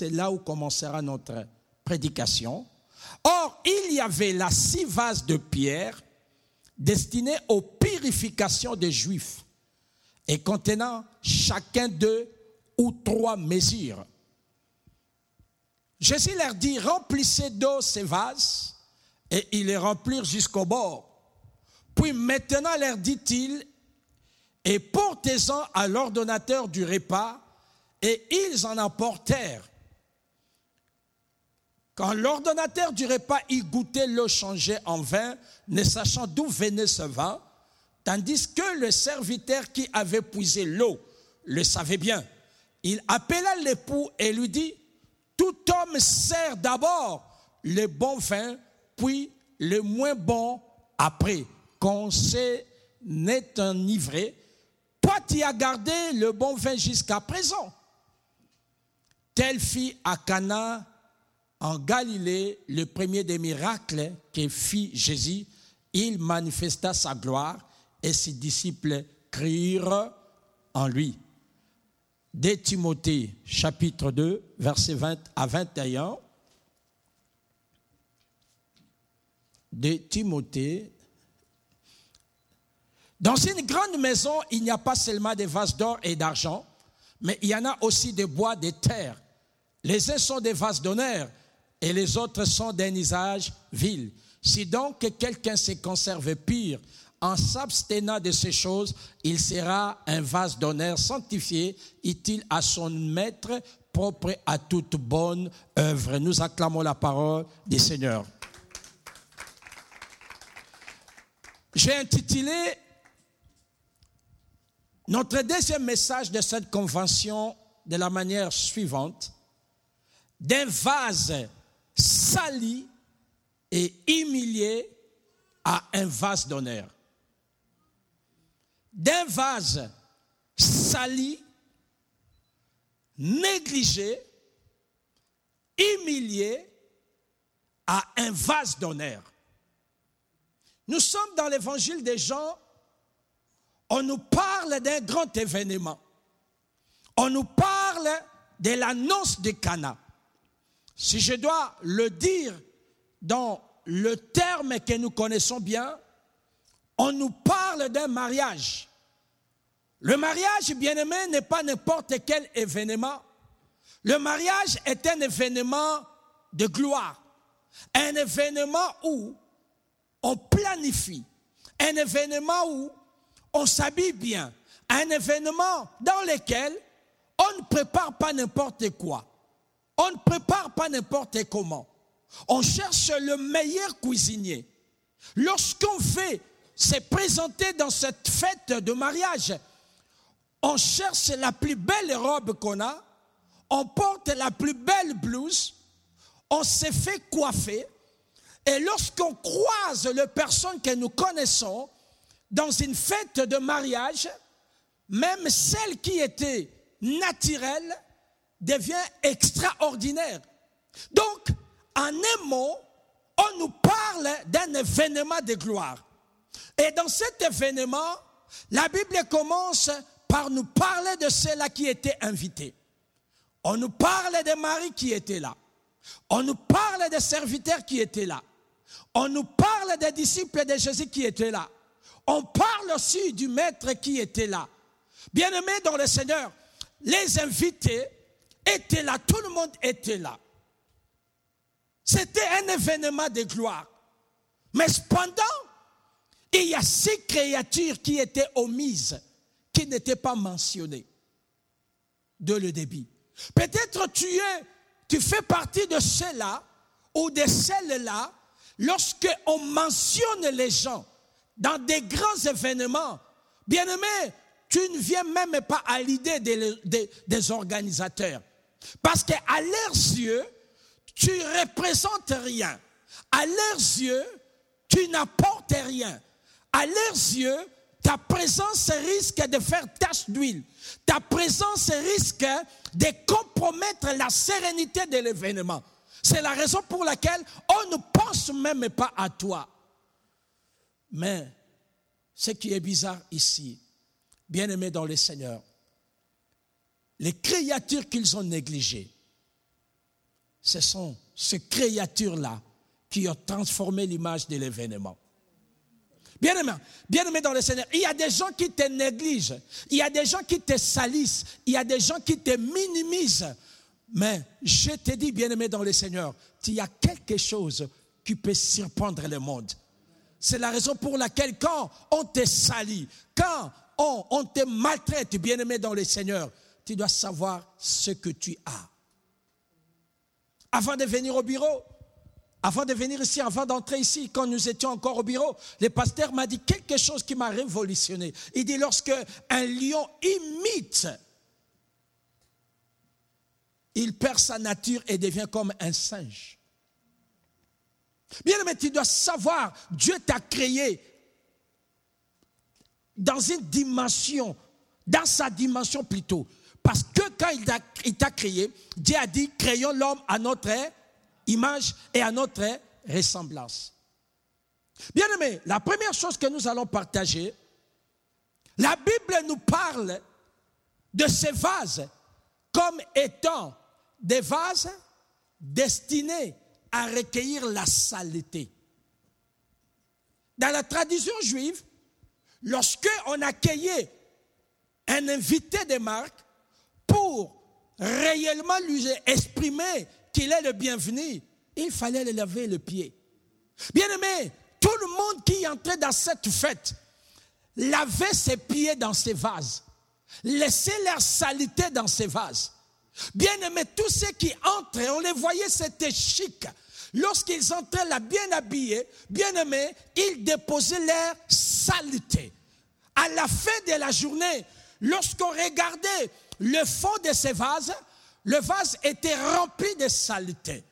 c'est là où commencera notre prédication. Or, il y avait là six vases de pierre destinés aux purifications des Juifs et contenant chacun deux ou trois mesures. Jésus leur dit, remplissez d'eau ces vases, et ils les remplirent jusqu'au bord. Puis maintenant leur dit-il, et portez-en à l'ordonnateur du repas, et ils en emportèrent. Quand l'ordonnateur du repas y goûtait l'eau changée en vin, ne sachant d'où venait ce vin, tandis que le serviteur qui avait puisé l'eau le savait bien, il appela l'époux et lui dit, tout homme sert d'abord le bon vin, puis le moins bon après. Qu'on s'est enivré, toi tu as gardé le bon vin jusqu'à présent. Telle fit à Cana en Galilée le premier des miracles que fit Jésus. Il manifesta sa gloire et ses disciples crurent en lui. De Timothée chapitre 2 versets 20 à 21. De Timothée. Dans une grande maison, il n'y a pas seulement des vases d'or et d'argent, mais il y en a aussi des bois, des terres. Les uns sont des vases d'honneur et les autres sont d'un usage vil. Si donc quelqu'un se conserve pire en s'abstenant de ces choses, il sera un vase d'honneur sanctifié, utile à son maître, propre à toute bonne œuvre. Nous acclamons la parole du Seigneur. J'ai intitulé notre deuxième message de cette convention de la manière suivante. D'un vase sali et humilié à un vase d'honneur. D'un vase sali, négligé, humilié à un vase d'honneur. Nous sommes dans l'évangile des gens, on nous parle d'un grand événement. On nous parle de l'annonce de Cana. Si je dois le dire dans le terme que nous connaissons bien, on nous parle d'un mariage. Le mariage, bien aimé, n'est pas n'importe quel événement. Le mariage est un événement de gloire, un événement où on planifie, un événement où on s'habille bien, un événement dans lequel on ne prépare pas n'importe quoi. On ne prépare pas n'importe comment. On cherche le meilleur cuisinier. Lorsqu'on fait se présenter dans cette fête de mariage, on cherche la plus belle robe qu'on a, on porte la plus belle blouse, on s'est fait coiffer, et lorsqu'on croise les personnes que nous connaissons dans une fête de mariage, même celle qui était naturelle, devient extraordinaire. Donc, en un mot, on nous parle d'un événement de gloire. Et dans cet événement, la Bible commence par nous parler de ceux-là qui étaient invités. On nous parle des maris qui étaient là. On nous parle des serviteurs qui étaient là. On nous parle des disciples de Jésus qui étaient là. On parle aussi du maître qui était là. Bien-aimés dans le Seigneur, les invités était là, tout le monde était là. C'était un événement de gloire. Mais cependant, il y a six créatures qui étaient omises, qui n'étaient pas mentionnées de le débit. Peut-être tu es, tu fais partie de ceux-là ou de celles-là, lorsque on mentionne les gens dans des grands événements, bien aimé, tu ne viens même pas à l'idée des, des organisateurs. Parce qu'à leurs yeux, tu représentes rien. À leurs yeux, tu n'apportes rien. À leurs yeux, ta présence risque de faire tache d'huile. Ta présence risque de compromettre la sérénité de l'événement. C'est la raison pour laquelle on ne pense même pas à toi. Mais ce qui est bizarre ici, bien aimé dans le Seigneur, les créatures qu'ils ont négligées, ce sont ces créatures-là qui ont transformé l'image de l'événement. Bien-aimé, bien-aimé dans le Seigneur, il y a des gens qui te négligent, il y a des gens qui te salissent, il y a des gens qui te minimisent. Mais je te dis, bien-aimé dans le Seigneur, il y a quelque chose qui peut surprendre le monde. C'est la raison pour laquelle quand on te salit, quand on, on te maltraite, bien-aimé dans le Seigneur, tu dois savoir ce que tu as. Avant de venir au bureau, avant de venir ici, avant d'entrer ici, quand nous étions encore au bureau, le pasteur m'a dit quelque chose qui m'a révolutionné. Il dit lorsque un lion imite, il perd sa nature et devient comme un singe. Bien aimé, tu dois savoir, Dieu t'a créé dans une dimension, dans sa dimension plutôt. Parce que quand il t'a créé, Dieu a dit, créons l'homme à notre image et à notre ressemblance. Bien aimé, la première chose que nous allons partager, la Bible nous parle de ces vases comme étant des vases destinés à recueillir la saleté. Dans la tradition juive, lorsque on accueillait un invité de marque pour réellement lui exprimer qu'il est le bienvenu, il fallait le laver le pied. Bien aimé, tout le monde qui entrait dans cette fête lavait ses pieds dans ses vases, laissait leur saleté dans ses vases. Bien aimé, tous ceux qui entraient, on les voyait, c'était chic. Lorsqu'ils entraient là bien habillés, bien aimés, ils déposaient leur saleté. À la fin de la journée, lorsqu'on regardait le fond de ces vases, le vase était rempli de saleté.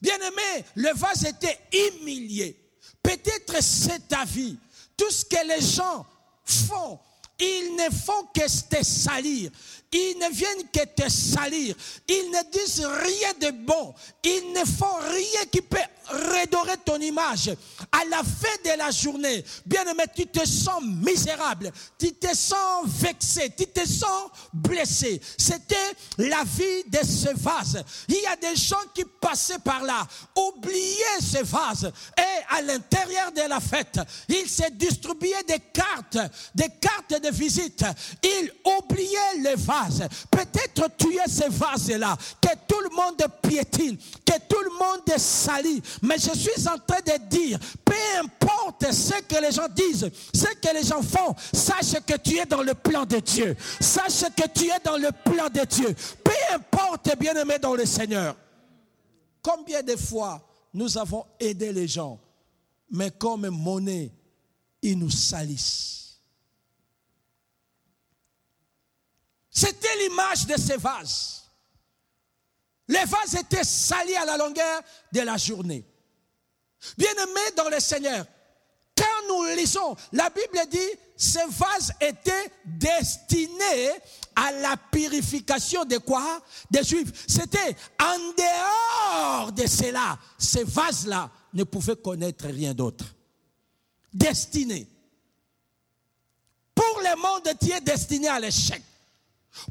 Bien-aimé, le vase était humilié. Peut-être c'est ta vie. Tout ce que les gens font, ils ne font que te salir. Ils ne viennent que te salir. Ils ne disent rien de bon. Ils ne font rien qui peut redorer ton image. À la fin de la journée, bien aimé, tu te sens misérable. Tu te sens vexé. Tu te sens blessé. C'était la vie de ce vase. Il y a des gens qui passaient par là, oubliaient ce vase. Et à l'intérieur de la fête, ils se distribuaient des cartes, des cartes de visite. Ils oubliaient le vase. Peut-être tu es ce vase-là, que tout le monde piétine, que tout le monde salit. Mais je suis en train de dire, peu importe ce que les gens disent, ce que les gens font, sache que tu es dans le plan de Dieu. Sache que tu es dans le plan de Dieu. Peu importe, bien-aimé dans le Seigneur. Combien de fois nous avons aidé les gens, mais comme monnaie, ils nous salissent. C'était l'image de ces vases. Les vases étaient salis à la longueur de la journée. Bien-aimés dans le Seigneur, quand nous lisons, la Bible dit, ces vases étaient destinés à la purification de quoi? Des Juifs. C'était en dehors de cela. Ces vases-là ne pouvaient connaître rien d'autre. Destinés. Pour le monde entier, destiné à l'échec.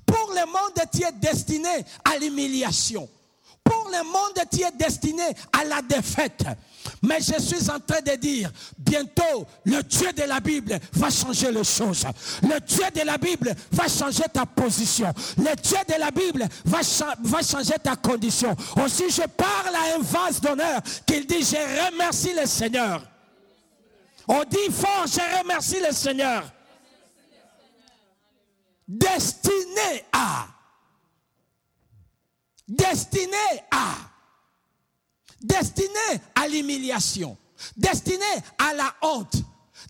Pour le monde entier destiné à l'humiliation. Pour le monde entier destiné à la défaite. Mais je suis en train de dire, bientôt, le Dieu de la Bible va changer les choses. Le Dieu de la Bible va changer ta position. Le Dieu de la Bible va, va changer ta condition. Aussi, je parle à un vase d'honneur qu'il dit, je remercie le Seigneur. On dit fort, je remercie le Seigneur destiné à, destiné à, destiné à l'humiliation, destiné à la honte,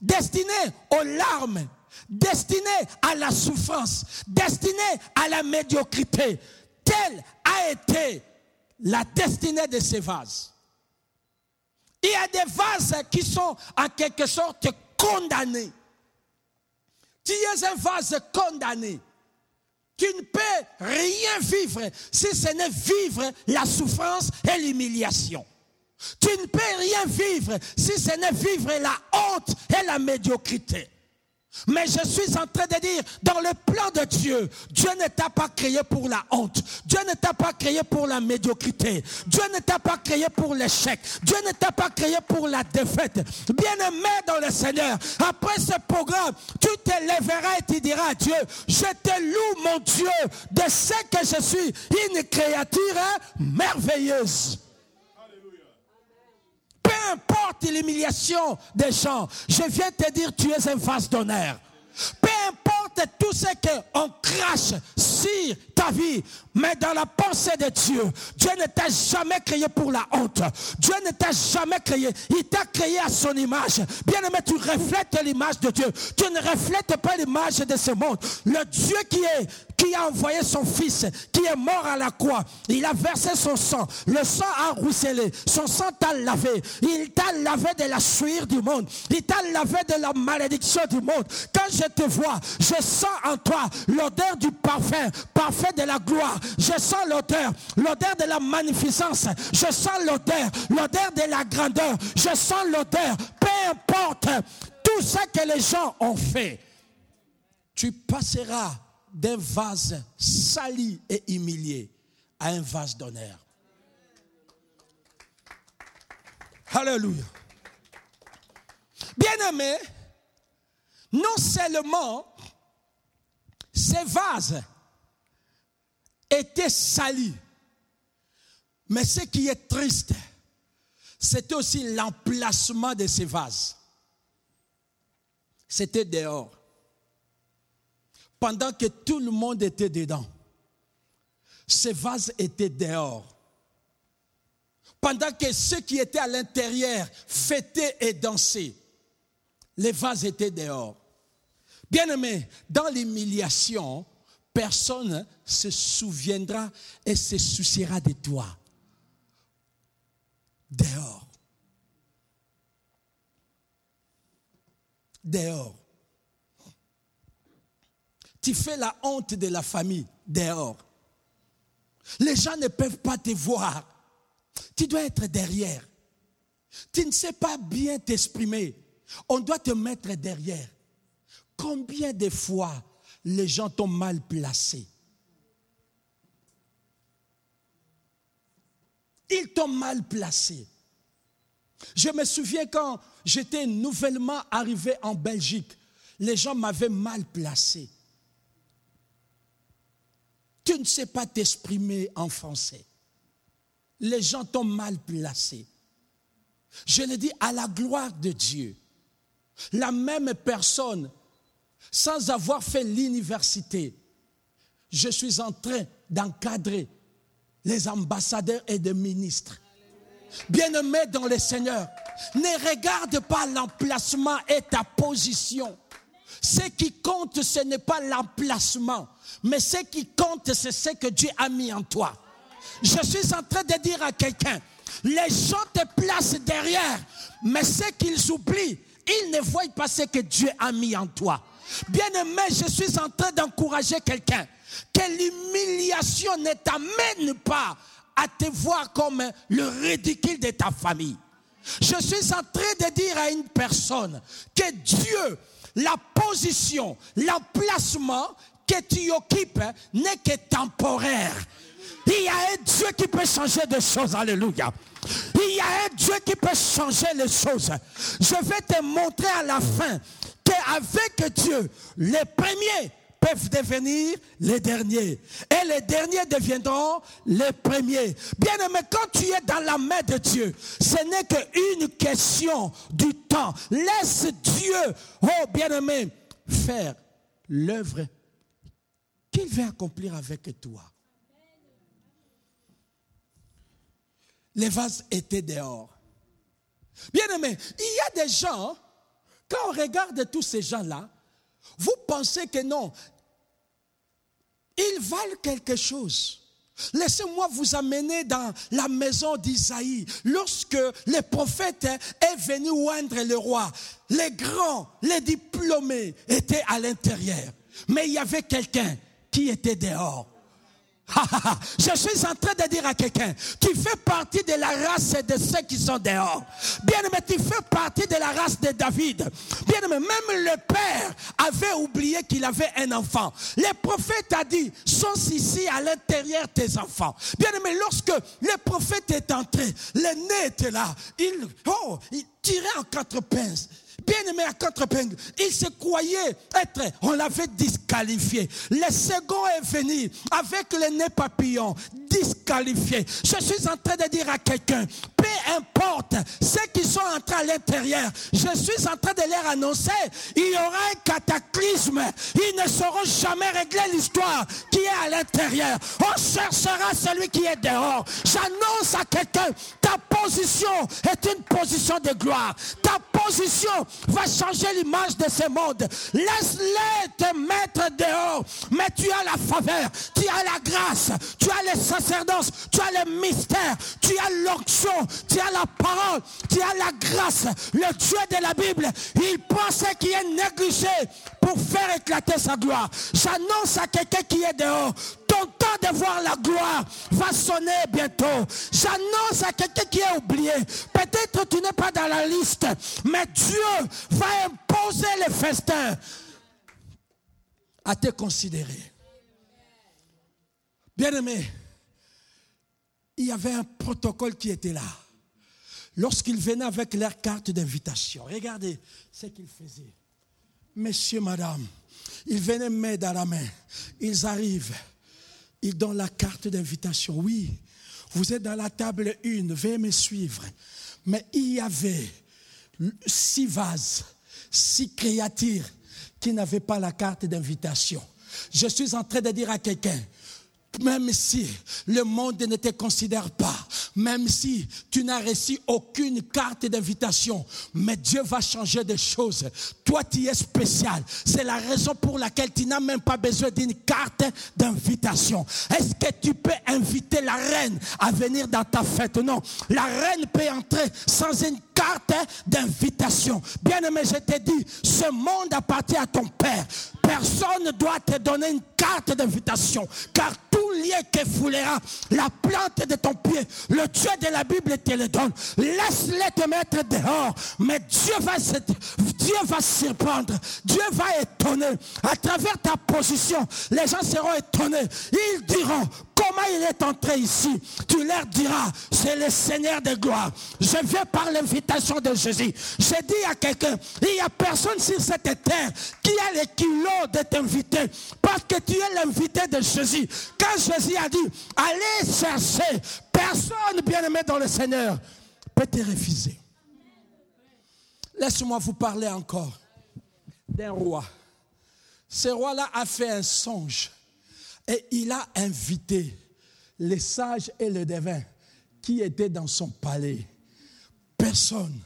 destiné aux larmes, destiné à la souffrance, destiné à la médiocrité. Telle a été la destinée de ces vases. Il y a des vases qui sont en quelque sorte condamnés. Tu es un vase condamné. Tu ne peux rien vivre si ce n'est vivre la souffrance et l'humiliation. Tu ne peux rien vivre si ce n'est vivre la honte et la médiocrité. Mais je suis en train de dire, dans le plan de Dieu, Dieu ne t'a pas créé pour la honte. Dieu ne t'a pas créé pour la médiocrité. Dieu ne t'a pas créé pour l'échec. Dieu ne t'a pas créé pour la défaite. Bien-aimé dans le Seigneur, après ce programme, tu te lèveras et tu diras à Dieu, je te loue mon Dieu de ce que je suis, une créature merveilleuse importe l'humiliation des gens, je viens te dire, tu es un vase d'honneur. Peu importe tout ce qu'on crache sur ta vie, mais dans la pensée de Dieu, Dieu ne t'a jamais créé pour la honte. Dieu ne t'a jamais créé. Il t'a créé à son image. Bien aimé, tu reflètes l'image de Dieu. Tu ne reflètes pas l'image de ce monde. Le Dieu qui est qui a envoyé son fils, qui est mort à la croix. Il a versé son sang. Le sang a ruisselé. Son sang t'a lavé. Il t'a lavé de la sueur du monde. Il t'a lavé de la malédiction du monde. Quand je te vois, je sens en toi l'odeur du parfum, parfum de la gloire. Je sens l'odeur, l'odeur de la magnificence. Je sens l'odeur, l'odeur de la grandeur. Je sens l'odeur. Peu importe tout ce que les gens ont fait, tu passeras d'un vase sali et humilié à un vase d'honneur. Alléluia. Bien-aimé, non seulement ces vases étaient salis, mais ce qui est triste, c'était aussi l'emplacement de ces vases. C'était dehors pendant que tout le monde était dedans. Ces vases étaient dehors. Pendant que ceux qui étaient à l'intérieur fêtaient et dansaient, les vases étaient dehors. Bien aimé, dans l'humiliation, personne se souviendra et se souciera de toi. Dehors. Dehors. Tu fais la honte de la famille dehors. Les gens ne peuvent pas te voir. Tu dois être derrière. Tu ne sais pas bien t'exprimer. On doit te mettre derrière. Combien de fois les gens t'ont mal placé? Ils t'ont mal placé. Je me souviens quand j'étais nouvellement arrivé en Belgique, les gens m'avaient mal placé tu ne sais pas t'exprimer en français. Les gens t'ont mal placé. Je le dis à la gloire de Dieu. La même personne, sans avoir fait l'université, je suis en train d'encadrer les ambassadeurs et les ministres. Bien-aimés dans le Seigneur, ne regarde pas l'emplacement et ta position. Ce qui compte, ce n'est pas l'emplacement, mais ce qui compte, c'est ce que Dieu a mis en toi. Je suis en train de dire à quelqu'un, les gens te placent derrière, mais ce qu'ils oublient, ils ne voient pas ce que Dieu a mis en toi. Bien aimé, je suis en train d'encourager quelqu'un. Que l'humiliation ne t'amène pas à te voir comme le ridicule de ta famille. Je suis en train de dire à une personne que Dieu, la position, l'emplacement que tu occupes n'est que temporaire. Il y a un Dieu qui peut changer des choses. Alléluia. Il y a un Dieu qui peut changer les choses. Je vais te montrer à la fin qu'avec Dieu, les premiers peuvent devenir les derniers. Et les derniers deviendront les premiers. Bien aimé, quand tu es dans la main de Dieu, ce n'est qu'une question du temps. Laisse Dieu, oh bien aimé, faire l'œuvre qu'il veut accomplir avec toi. Les vases étaient dehors. Bien aimé, il y a des gens, quand on regarde tous ces gens-là, vous pensez que non, ils valent quelque chose. Laissez-moi vous amener dans la maison d'Isaïe. Lorsque le prophète est venu oindre le roi, les grands, les diplômés étaient à l'intérieur. Mais il y avait quelqu'un qui était dehors. Je suis en train de dire à quelqu'un, tu fais partie de la race de ceux qui sont dehors. Bien aimé, tu fais partie de la race de David. Bien aimé, même le père avait oublié qu'il avait un enfant. Le prophète a dit, sont ici à l'intérieur tes enfants. Bien aimé, lorsque le prophète est entré, le nez était là. Il, oh, il tirait en quatre pinces bien-aimé à il se croyait être, on l'avait disqualifié. Le second est venu avec le nez papillon, disqualifié. Je suis en train de dire à quelqu'un, peu importe ceux qui sont entrés à l'intérieur, je suis en train de leur annoncer, il y aura un cataclysme. Ils ne sauront jamais régler l'histoire qui est à l'intérieur. On cherchera celui qui est dehors. J'annonce à quelqu'un, ta position est une position de gloire. Ta position va changer l'image de ce monde. Laisse-les te mettre dehors. Mais tu as la faveur, tu as la grâce, tu as les sacerdoces, tu as le mystère, tu as l'onction, tu as la parole, tu as la grâce. Le Dieu de la Bible, il pensait qu'il est négligé pour faire éclater sa gloire. J'annonce à quelqu'un qui est dehors, ton temps de voir la gloire va sonner bientôt. J'annonce à quelqu'un qui est oublié. Peut-être tu n'es pas dans la liste, mais Dieu va imposer les festins à te considérer. Bien-aimé, il y avait un protocole qui était là. Lorsqu'ils venaient avec leur carte d'invitation, regardez ce qu'ils faisaient. Messieurs, madame, ils venaient main dans la main. Ils arrivent. Ils donnent la carte d'invitation. Oui, vous êtes dans la table 1, veuillez me suivre. Mais il y avait six vases, six créatures qui n'avaient pas la carte d'invitation. Je suis en train de dire à quelqu'un, même si le monde ne te considère pas, même si tu n'as reçu aucune carte d'invitation, mais Dieu va changer des choses. Toi, tu es spécial. C'est la raison pour laquelle tu n'as même pas besoin d'une carte d'invitation. Est-ce que tu peux inviter la reine à venir dans ta fête? Non. La reine peut entrer sans une carte d'invitation. Bien-aimé, je te dis, ce monde appartient à ton Père. Personne ne doit te donner une carte d'invitation, car tout lien qui foulera la plante de ton pied, le Dieu de la Bible te le donne. Laisse-les te mettre dehors, mais Dieu va, Dieu va surprendre, Dieu va étonner. À travers ta position, les gens seront étonnés. Ils diront, comment il est entré ici? Tu leur diras, c'est le Seigneur de gloire. Je viens par l'invitation de Jésus. Je dis à quelqu'un, il n'y a personne sur cette terre qui a les kilos de t'inviter parce que tu es l'invité de Jésus. Quand Jésus a dit, allez chercher, personne bien-aimé dans le Seigneur peut te refuser. Laisse-moi vous parler encore d'un roi. Ce roi-là a fait un songe et il a invité les sages et les devins qui étaient dans son palais. Personne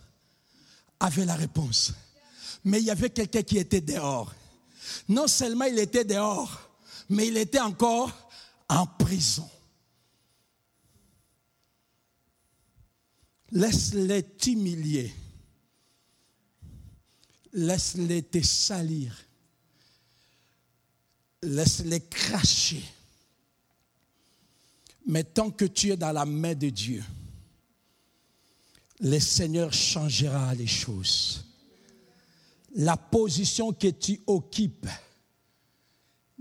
avait la réponse. Mais il y avait quelqu'un qui était dehors. Non seulement il était dehors, mais il était encore en prison. Laisse-les t'humilier. Laisse-les te salir laisse-les cracher. Mais tant que tu es dans la main de Dieu, le Seigneur changera les choses. La position que tu occupes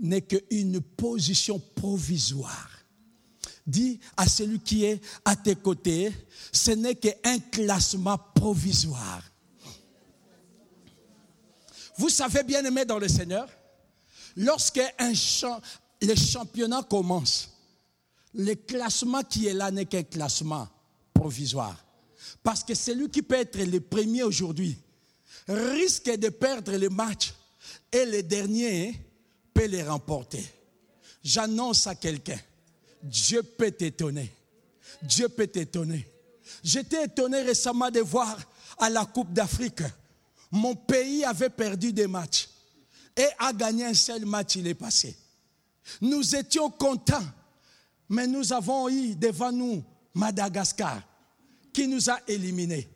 n'est qu'une position provisoire. Dis à celui qui est à tes côtés, ce n'est qu'un classement provisoire. Vous savez bien aimer dans le Seigneur, Lorsque le championnat commence, le classement qui est là n'est qu'un classement provisoire. Parce que celui qui peut être le premier aujourd'hui risque de perdre le match et le dernier peut les remporter. J'annonce à quelqu'un, Dieu peut t'étonner. Dieu peut t'étonner. J'étais étonné récemment de voir à la Coupe d'Afrique, mon pays avait perdu des matchs et a gagné un seul match, il est passé. Nous étions contents, mais nous avons eu devant nous Madagascar qui nous a éliminés.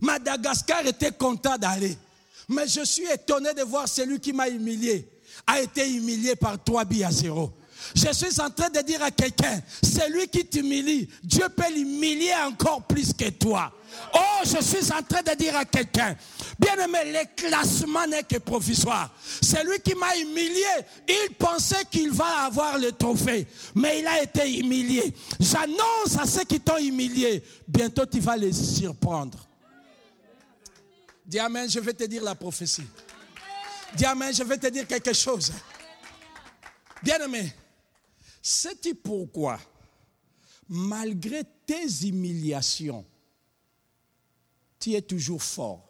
Madagascar était content d'aller, mais je suis étonné de voir celui qui m'a humilié a été humilié par trois billes à zéro. Je suis en train de dire à quelqu'un, celui qui t'humilie, Dieu peut l'humilier encore plus que toi. Oh, je suis en train de dire à quelqu'un, bien aimé, le classement n'est que provisoire. Celui qui m'a humilié, il pensait qu'il va avoir le trophée, mais il a été humilié. J'annonce à ceux qui t'ont humilié, bientôt tu vas les surprendre. Dis Amen, je vais te dire la prophétie. Dis je vais te dire quelque chose. Bien aimé, sais-tu pourquoi, malgré tes humiliations, tu es toujours fort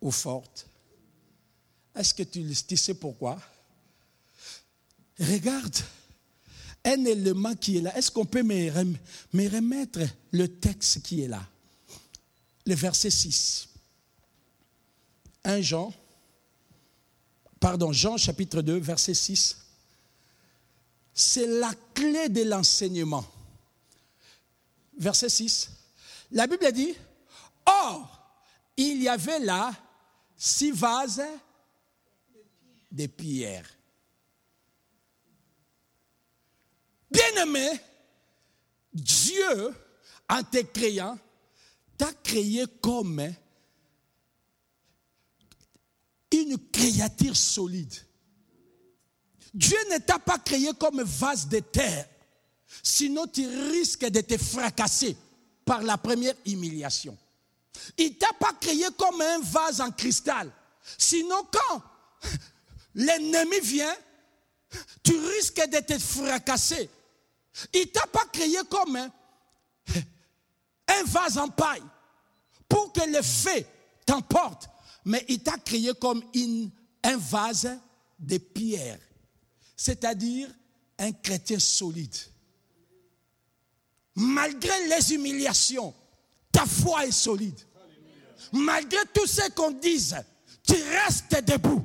ou forte? Est-ce que tu, tu, sais pourquoi? Regarde un élément qui est là. Est-ce qu'on peut me, me remettre le texte qui est là? Le verset 6. 1 Jean, pardon, Jean chapitre 2, verset 6. C'est la clé de l'enseignement. Verset 6. La Bible dit, Or, il y avait là six vases de pierre. Bien-aimé, Dieu, en te créant, t'a créé comme une créature solide. Dieu ne t'a pas créé comme vase de terre, sinon tu risques de te fracasser par la première humiliation. Il t'a pas créé comme un vase en cristal, sinon quand l'ennemi vient, tu risques de te fracasser. Il t'a pas créé comme un, un vase en paille pour que le feu t'emporte mais il t'a créé comme un vase de pierre, c'est-à-dire un chrétien solide. Malgré les humiliations, ta foi est solide. Malgré tout ce qu'on dise, tu restes debout.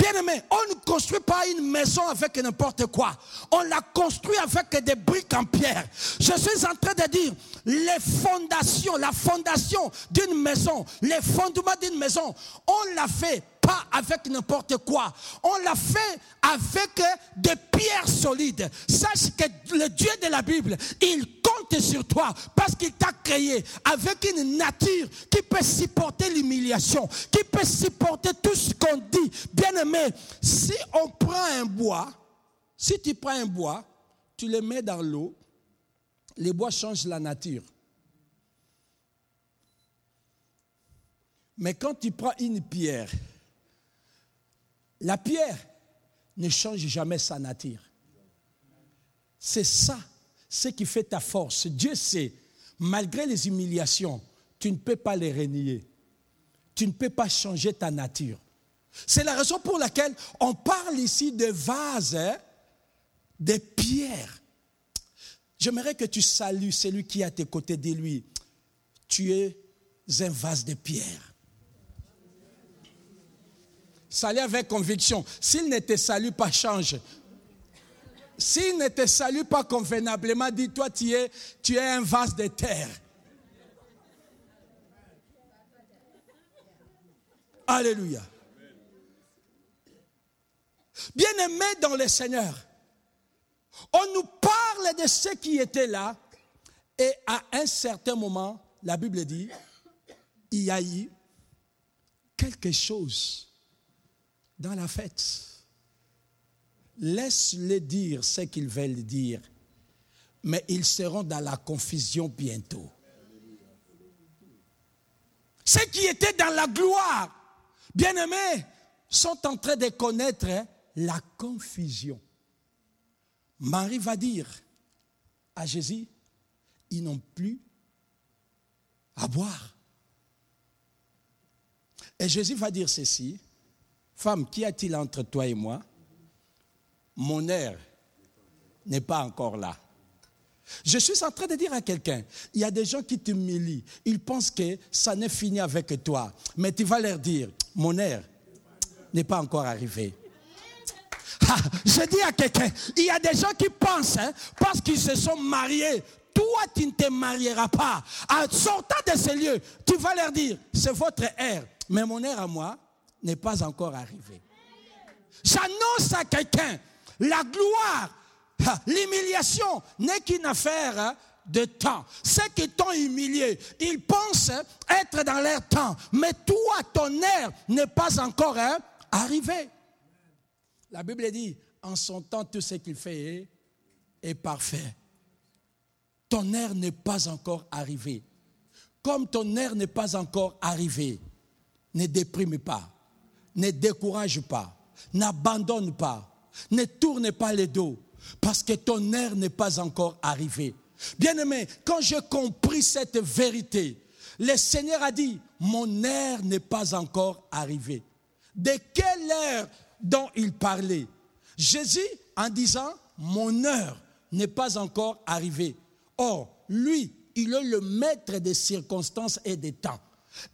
Bien aimé, on ne construit pas une maison avec n'importe quoi. On la construit avec des briques en pierre. Je suis en train de dire, les fondations, la fondation d'une maison, les fondements d'une maison, on l'a fait pas avec n'importe quoi. On l'a fait avec des pierres solides. Sache que le Dieu de la Bible, il sur toi parce qu'il t'a créé avec une nature qui peut supporter l'humiliation, qui peut supporter tout ce qu'on dit. Bien aimé, si on prend un bois, si tu prends un bois, tu le mets dans l'eau, les bois changent la nature. Mais quand tu prends une pierre, la pierre ne change jamais sa nature. C'est ça, ce qui fait ta force. Dieu sait, malgré les humiliations, tu ne peux pas les renier. Tu ne peux pas changer ta nature. C'est la raison pour laquelle on parle ici de vases, hein, de pierres. J'aimerais que tu salues celui qui est à tes côtés. Dis-lui, tu es un vase de pierre. Salut avec conviction. S'il ne te salue pas, change. S'il ne te salue pas convenablement, dis-toi, tu es, tu es un vase de terre. Alléluia. Bien-aimé dans le Seigneur, on nous parle de ce qui était là et à un certain moment, la Bible dit, il y a eu quelque chose dans la fête. Laisse-les dire ce qu'ils veulent dire, mais ils seront dans la confusion bientôt. Ceux qui étaient dans la gloire, bien-aimés, sont en train de connaître la confusion. Marie va dire à Jésus, ils n'ont plus à boire. Et Jésus va dire ceci, Femme, qu'y a-t-il entre toi et moi? Mon air n'est pas encore là. Je suis en train de dire à quelqu'un, il y a des gens qui t'humilient, ils pensent que ça n'est fini avec toi, mais tu vas leur dire, mon air n'est pas encore arrivé. Ah, je dis à quelqu'un, il y a des gens qui pensent, hein, parce qu'ils se sont mariés, toi tu ne te marieras pas. En sortant de ce lieu, tu vas leur dire, c'est votre air, mais mon air à moi, n'est pas encore arrivé. J'annonce à quelqu'un, la gloire, l'humiliation n'est qu'une affaire hein, de temps. Ceux qui t'ont humilié, ils pensent être dans leur temps. Mais toi, ton air n'est pas encore hein, arrivé. La Bible dit, en son temps, tout ce qu'il fait est, parfait. Ton air n'est pas encore arrivé. Comme ton air n'est pas encore arrivé, ne déprime pas, ne décourage pas, n'abandonne pas, ne tourne pas les dos, parce que ton air n'est pas encore arrivé. Bien-aimé, quand j'ai compris cette vérité, le Seigneur a dit, mon air n'est pas encore arrivé. De quelle heure dont il parlait? Jésus, en disant, mon heure n'est pas encore arrivée. Or, lui, il est le maître des circonstances et des temps.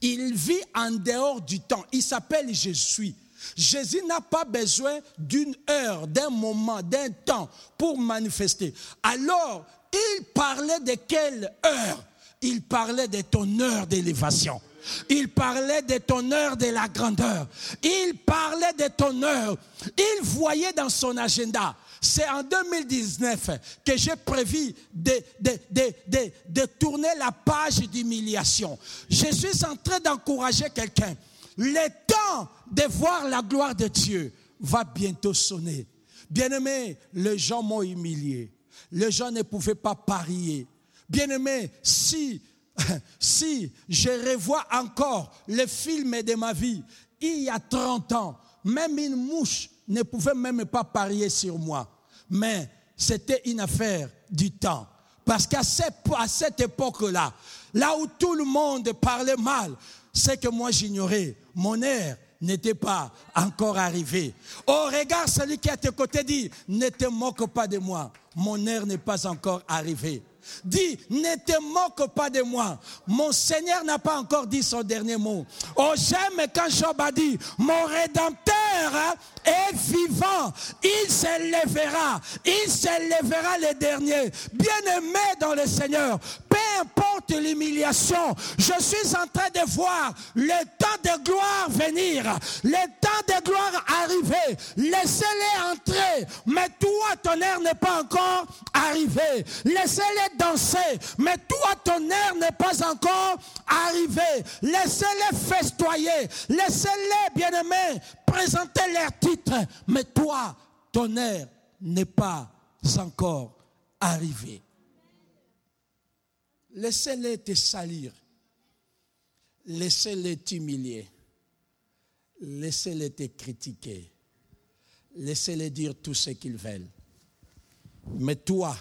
Il vit en dehors du temps. Il s'appelle Jésus. Jésus n'a pas besoin d'une heure, d'un moment, d'un temps pour manifester. Alors, il parlait de quelle heure? Il parlait de ton heure d'élévation. Il parlait de ton heure de la grandeur. Il parlait de ton heure. Il voyait dans son agenda. C'est en 2019 que j'ai prévu de, de, tourner la page d'humiliation. Je suis en train d'encourager quelqu'un. Le temps de voir la gloire de Dieu va bientôt sonner. Bien-aimé, les gens m'ont humilié. Les gens ne pouvaient pas parier. Bien-aimé, si, si je revois encore le film de ma vie, il y a 30 ans, même une mouche ne pouvait même pas parier sur moi. Mais c'était une affaire du temps. Parce qu'à cette époque-là, là où tout le monde parlait mal, c'est que moi j'ignorais. Mon air n'était pas encore arrivé. Oh, regarde celui qui est à tes côtés, dit, ne te moque pas de moi. Mon air n'est pas encore arrivé. Dis, ne te moque pas de moi. Mon Seigneur n'a pas encore dit son dernier mot. Oh, j'aime quand Job a dit, mon Rédempteur est vivant. Il s'élèvera. Il s'élèvera le dernier. Bien-aimé dans le Seigneur, importe l'humiliation, je suis en train de voir le temps de gloire venir, le temps de gloire arriver. Laissez-les entrer, mais toi, ton air n'est pas encore arrivé. Laissez-les danser, mais toi, ton air n'est pas encore arrivé. Laissez-les festoyer, laissez-les, bien-aimés, présenter leur titre, mais toi, ton air n'est pas encore arrivé. Laissez-les te salir. Laissez-les t'humilier. Laissez-les te critiquer. Laissez-les dire tout ce qu'ils veulent. Mais toi,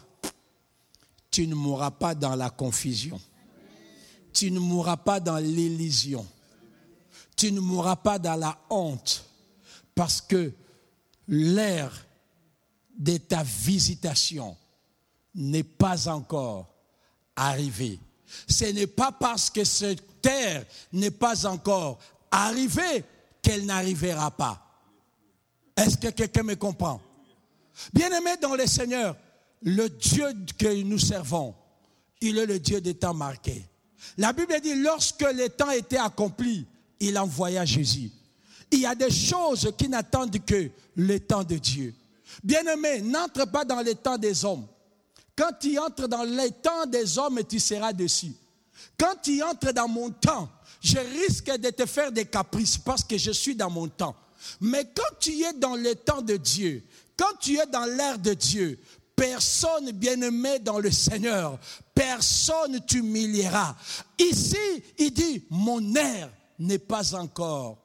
tu ne mourras pas dans la confusion. Tu ne mourras pas dans l'illusion. Tu ne mourras pas dans la honte. Parce que l'ère de ta visitation n'est pas encore arrivé. Ce n'est pas parce que cette terre n'est pas encore arrivée qu'elle n'arrivera pas. Est-ce que quelqu'un me comprend? Bien-aimé dans le Seigneur, le Dieu que nous servons, il est le Dieu des temps marqués. La Bible dit, lorsque le temps était accompli, il envoya Jésus. Il y a des choses qui n'attendent que le temps de Dieu. Bien-aimé, n'entre pas dans le temps des hommes. Quand tu entres dans les temps des hommes, tu seras dessus. Quand tu entres dans mon temps, je risque de te faire des caprices parce que je suis dans mon temps. Mais quand tu es dans le temps de Dieu, quand tu es dans l'air de Dieu, personne bien-aimé dans le Seigneur, personne t'humiliera. Ici, il dit, mon air n'est pas encore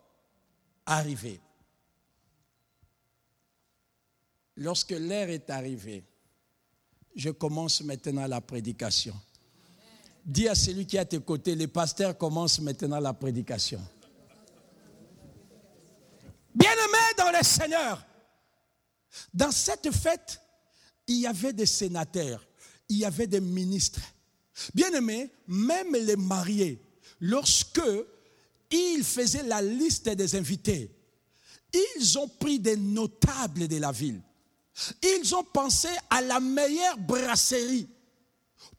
arrivé. Lorsque l'air est arrivé, je commence maintenant la prédication. Dis à celui qui est à tes côtés, les pasteurs commencent maintenant la prédication. Bien-aimé dans le Seigneur, dans cette fête, il y avait des sénateurs, il y avait des ministres. Bien-aimé, même les mariés, lorsque ils faisaient la liste des invités, ils ont pris des notables de la ville. Ils ont pensé à la meilleure brasserie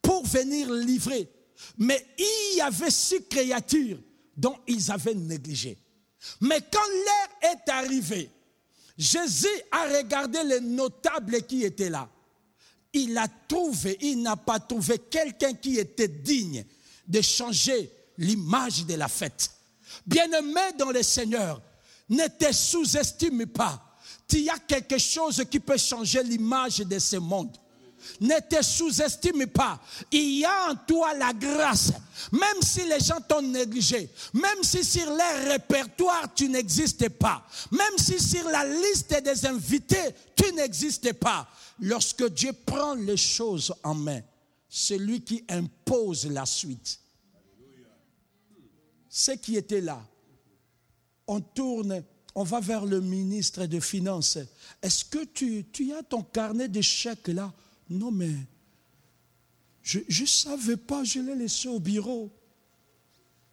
pour venir livrer. Mais il y avait six créatures dont ils avaient négligé. Mais quand l'heure est arrivée, Jésus a regardé les notables qui étaient là. Il a trouvé, il n'a pas trouvé quelqu'un qui était digne de changer l'image de la fête. Bien-aimé dans le Seigneur, ne te sous-estime pas. Il y a quelque chose qui peut changer l'image de ce monde. Ne te sous-estime pas. Il y a en toi la grâce. Même si les gens t'ont négligé, même si sur leur répertoire tu n'existes pas, même si sur la liste des invités tu n'existes pas, lorsque Dieu prend les choses en main, c'est lui qui impose la suite. Ceux qui étaient là, on tourne, on va vers le ministre des Finances. Est-ce que tu, tu as ton carnet de chèques là? Non, mais je ne savais pas, je l'ai laissé au bureau.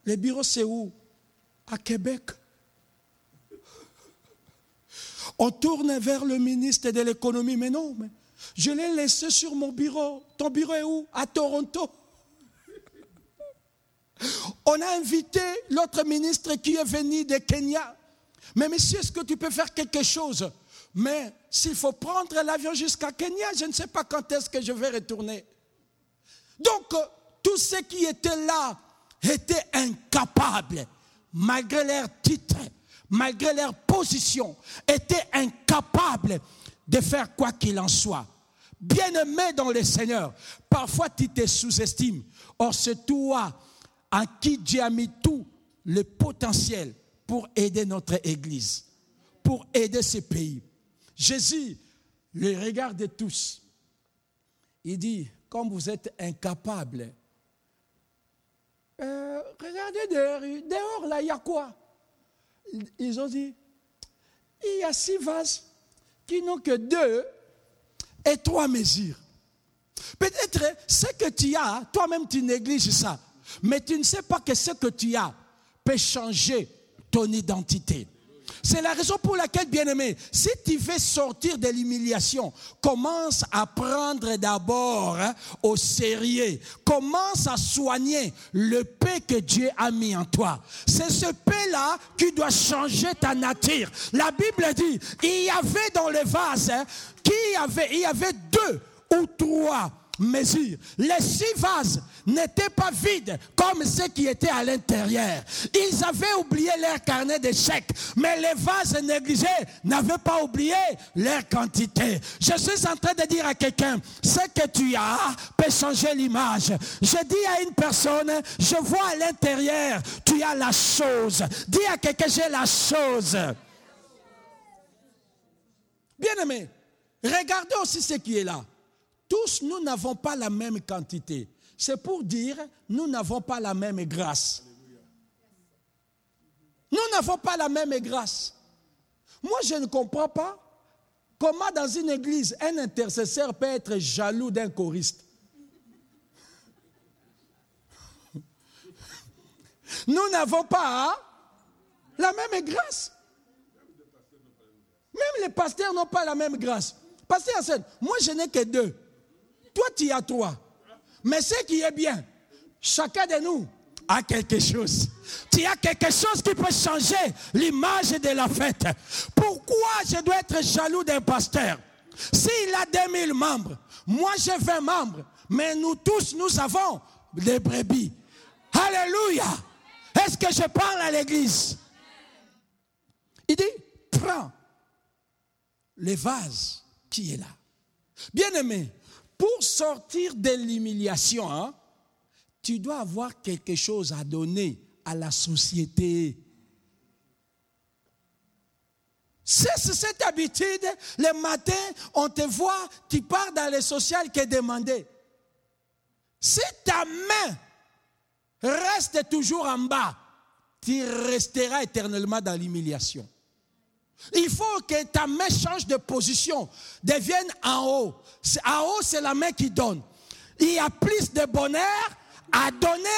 Le bureau, c'est où? À Québec. On tourne vers le ministre de l'économie, mais non, mais je l'ai laissé sur mon bureau. Ton bureau est où? À Toronto. On a invité l'autre ministre qui est venu de Kenya. Mais monsieur, est-ce que tu peux faire quelque chose? Mais s'il faut prendre l'avion jusqu'à Kenya, je ne sais pas quand est-ce que je vais retourner. Donc, euh, tous ceux qui étaient là étaient incapables, malgré leur titre, malgré leur position, étaient incapables de faire quoi qu'il en soit. Bien-aimés dans le Seigneur, parfois tu te sous-estimes. Or, c'est toi en qui Dieu a mis tout le potentiel pour aider notre Église, pour aider ce pays. Jésus les regarde tous. Il dit, comme vous êtes incapables, euh, regardez dehors, dehors là, il y a quoi? Ils ont dit, il y a six vases qui n'ont que deux et trois mesures. Peut-être ce que tu as, toi-même tu négliges ça, mais tu ne sais pas que ce que tu as peut changer ton identité. C'est la raison pour laquelle, bien-aimé, si tu veux sortir de l'humiliation, commence à prendre d'abord hein, au sérieux. Commence à soigner le paix que Dieu a mis en toi. C'est ce paix-là qui doit changer ta nature. La Bible dit, il y avait dans le vase, hein, qui avait, il y avait deux ou trois mesures. Les six vases n'étaient pas vides comme ceux qui étaient à l'intérieur. Ils avaient oublié leur carnet chèques, mais les vases négligés n'avaient pas oublié leur quantité. Je suis en train de dire à quelqu'un, ce que tu as peut changer l'image. Je dis à une personne, je vois à l'intérieur, tu as la chose. Dis à quelqu'un, j'ai la chose. Bien aimé, regardez aussi ce qui est là. Tous, nous n'avons pas la même quantité. C'est pour dire, nous n'avons pas la même grâce. Nous n'avons pas la même grâce. Moi, je ne comprends pas comment dans une église, un intercesseur peut être jaloux d'un choriste. Nous n'avons pas la même grâce. Même les pasteurs n'ont pas la même grâce. Pasteur moi je n'ai que deux. Toi, tu as trois. Mais ce qui est bien, chacun de nous a quelque chose. Tu as quelque chose qui peut changer l'image de la fête. Pourquoi je dois être jaloux d'un pasteur? S'il a 2000 membres, moi j'ai 20 membres, mais nous tous, nous avons des brebis. Alléluia. Est-ce que je parle à l'église? Il dit, prends les vases qui est là. Bien aimé, pour sortir de l'humiliation, hein, tu dois avoir quelque chose à donner à la société. C'est cette habitude, le matin, on te voit, tu pars dans le social qui est demandé. Si ta main reste toujours en bas, tu resteras éternellement dans l'humiliation. Il faut que ta main change de position, devienne en haut. En haut, c'est la main qui donne. Il y a plus de bonheur à donner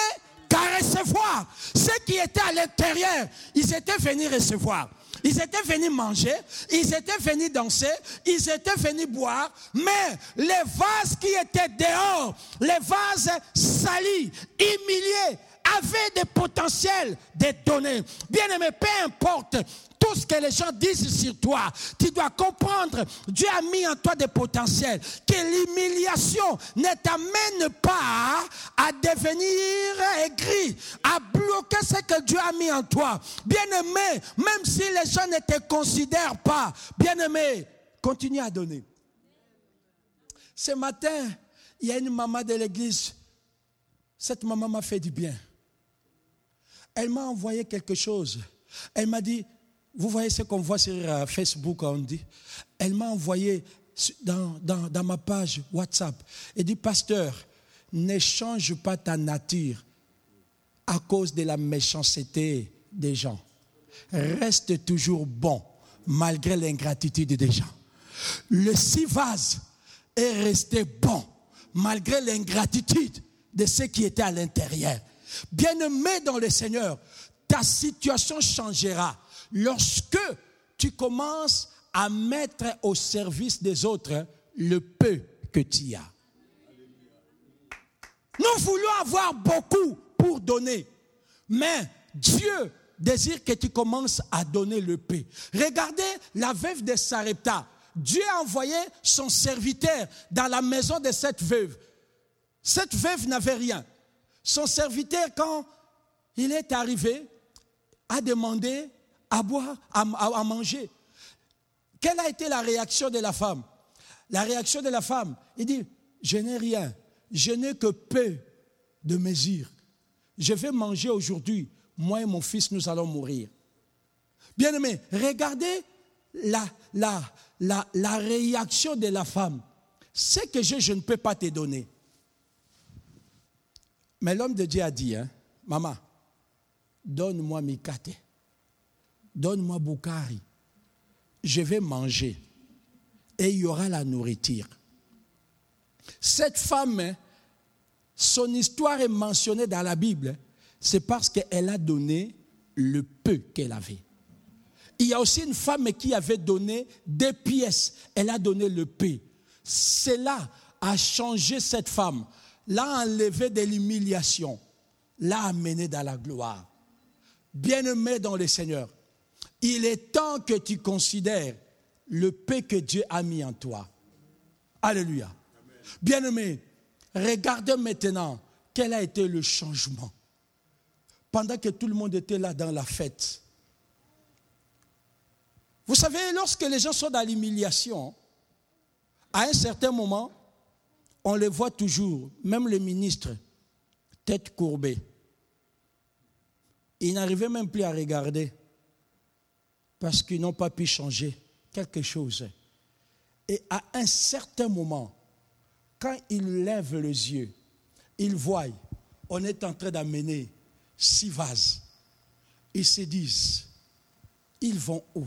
qu'à recevoir. Ceux qui étaient à l'intérieur, ils étaient venus recevoir. Ils étaient venus manger, ils étaient venus danser, ils étaient venus boire, mais les vases qui étaient dehors, les vases salis, humiliés, avaient des potentiels de donner. Bien aimé, peu importe tout ce que les gens disent sur toi. Tu dois comprendre, Dieu a mis en toi des potentiels, que l'humiliation ne t'amène pas à devenir aigri, à bloquer ce que Dieu a mis en toi. Bien-aimé, même si les gens ne te considèrent pas, bien-aimé, continue à donner. Ce matin, il y a une maman de l'église. Cette maman m'a fait du bien. Elle m'a envoyé quelque chose. Elle m'a dit, vous voyez ce qu'on voit sur euh, Facebook, on dit. Elle m'a envoyé dans, dans, ma page WhatsApp. Elle dit, pasteur, ne change pas ta nature à cause de la méchanceté des gens. Reste toujours bon malgré l'ingratitude des gens. Le six est resté bon malgré l'ingratitude de ceux qui étaient à l'intérieur. Bien-aimé dans le Seigneur, ta situation changera lorsque tu commences à mettre au service des autres le peu que tu as. Nous voulons avoir beaucoup pour donner, mais Dieu désire que tu commences à donner le peu. Regardez la veuve de Sarepta. Dieu a envoyé son serviteur dans la maison de cette veuve. Cette veuve n'avait rien. Son serviteur, quand il est arrivé, a demandé à boire, à, manger. Quelle a été la réaction de la femme? La réaction de la femme, il dit, je n'ai rien, je n'ai que peu de mesures. Je vais manger aujourd'hui, moi et mon fils, nous allons mourir. Bien aimé, regardez la, réaction de la femme. Ce que j'ai, je ne peux pas te donner. Mais l'homme de Dieu a dit, hein, maman, donne-moi Mikate, donne-moi Bukari, je vais manger et il y aura la nourriture. Cette femme, son histoire est mentionnée dans la Bible, c'est parce qu'elle a donné le peu qu'elle avait. Il y a aussi une femme qui avait donné des pièces, elle a donné le peu. Cela a changé cette femme l'a enlevé de l'humiliation, l'a amené dans la gloire. Bien-aimé dans le Seigneur, il est temps que tu considères le paix que Dieu a mis en toi. Alléluia. Bien-aimé, regarde maintenant quel a été le changement. Pendant que tout le monde était là dans la fête. Vous savez, lorsque les gens sont dans l'humiliation, à un certain moment, on les voit toujours, même les ministres, tête courbée. Ils n'arrivaient même plus à regarder parce qu'ils n'ont pas pu changer quelque chose. Et à un certain moment, quand ils lèvent les yeux, ils voient, on est en train d'amener six vases. Ils se disent, ils vont où?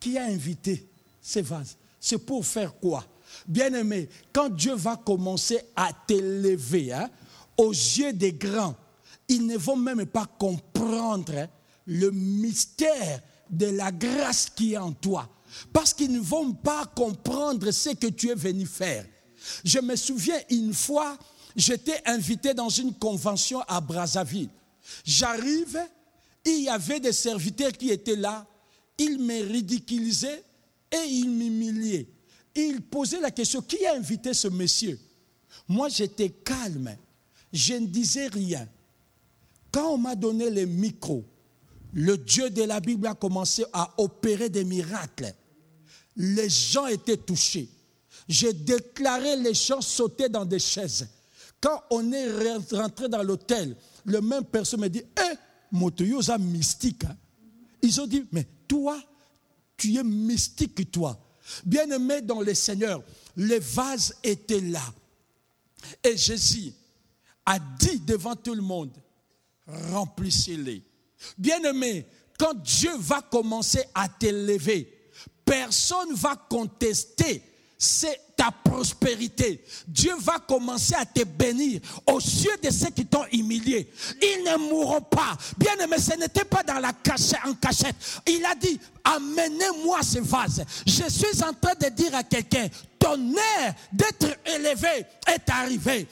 Qui a invité ces vases? C'est pour faire quoi? Bien-aimé, quand Dieu va commencer à t'élever hein, aux yeux des grands, ils ne vont même pas comprendre hein, le mystère de la grâce qui est en toi. Parce qu'ils ne vont pas comprendre ce que tu es venu faire. Je me souviens une fois, j'étais invité dans une convention à Brazzaville. J'arrive, il y avait des serviteurs qui étaient là. Ils me ridiculisaient et ils m'humiliaient il posait la question, qui a invité ce monsieur? Moi, j'étais calme. Je ne disais rien. Quand on m'a donné les micros, le Dieu de la Bible a commencé à opérer des miracles. Les gens étaient touchés. J'ai déclaré les gens sauter dans des chaises. Quand on est rentré dans l'hôtel, le même personne me dit, eh, Motoyosa mystique. Hein. Ils ont dit, mais toi, tu es mystique, toi. Bien-aimés dans le Seigneur, les vases étaient là. Et Jésus a dit devant tout le monde, remplissez-les. Bien-aimé, quand Dieu va commencer à t'élever, personne ne va contester ta prospérité. Dieu va commencer à te bénir aux yeux de ceux qui t'ont humilié. Ils ne mourront pas. Bien aimé, ce n'était pas dans la cachette, en cachette. Il a dit, amenez-moi ce vase. Je suis en train de dire à quelqu'un, ton air d'être élevé est arrivé.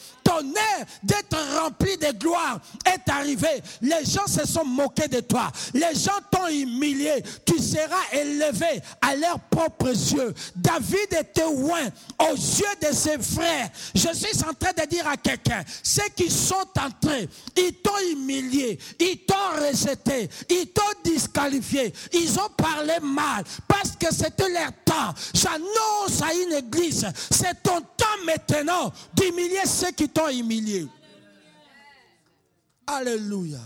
D'être rempli de gloire est arrivé. Les gens se sont moqués de toi. Les gens t'ont humilié. Tu seras élevé à leurs propres yeux. David était loin aux yeux de ses frères. Je suis en train de dire à quelqu'un, ceux qui sont entrés, ils t'ont humilié, ils t'ont rejeté, ils t'ont disqualifié, ils ont parlé mal parce que c'était leur temps. J'annonce à une église, c'est ton temps maintenant d'humilier ceux qui t'ont humilié. Alléluia.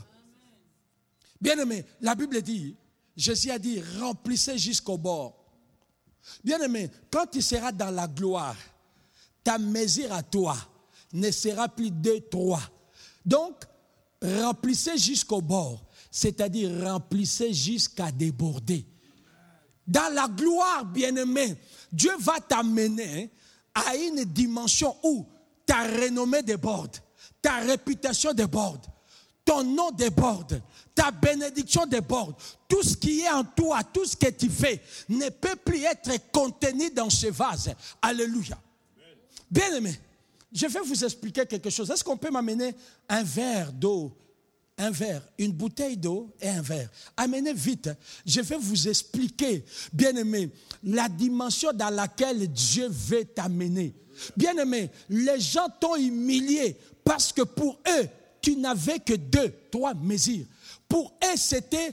Bien-aimé, la Bible dit, Jésus a dit, remplissez jusqu'au bord. Bien-aimé, quand tu seras dans la gloire, ta mesure à toi ne sera plus de trois. Donc, remplissez jusqu'au bord, c'est-à-dire remplissez jusqu'à déborder. Dans la gloire, bien-aimé, Dieu va t'amener à une dimension où ta renommée déborde, ta réputation déborde, ton nom déborde, ta bénédiction déborde. Tout ce qui est en toi, tout ce que tu fais, ne peut plus être contenu dans ce vase. Alléluia. Bien aimé, je vais vous expliquer quelque chose. Est-ce qu'on peut m'amener un verre d'eau un verre, une bouteille d'eau et un verre. Amenez vite. Je vais vous expliquer, bien aimé, la dimension dans laquelle Dieu veut t'amener. Bien aimé, les gens t'ont humilié parce que pour eux, tu n'avais que deux, trois mesures. Pour eux, c'était,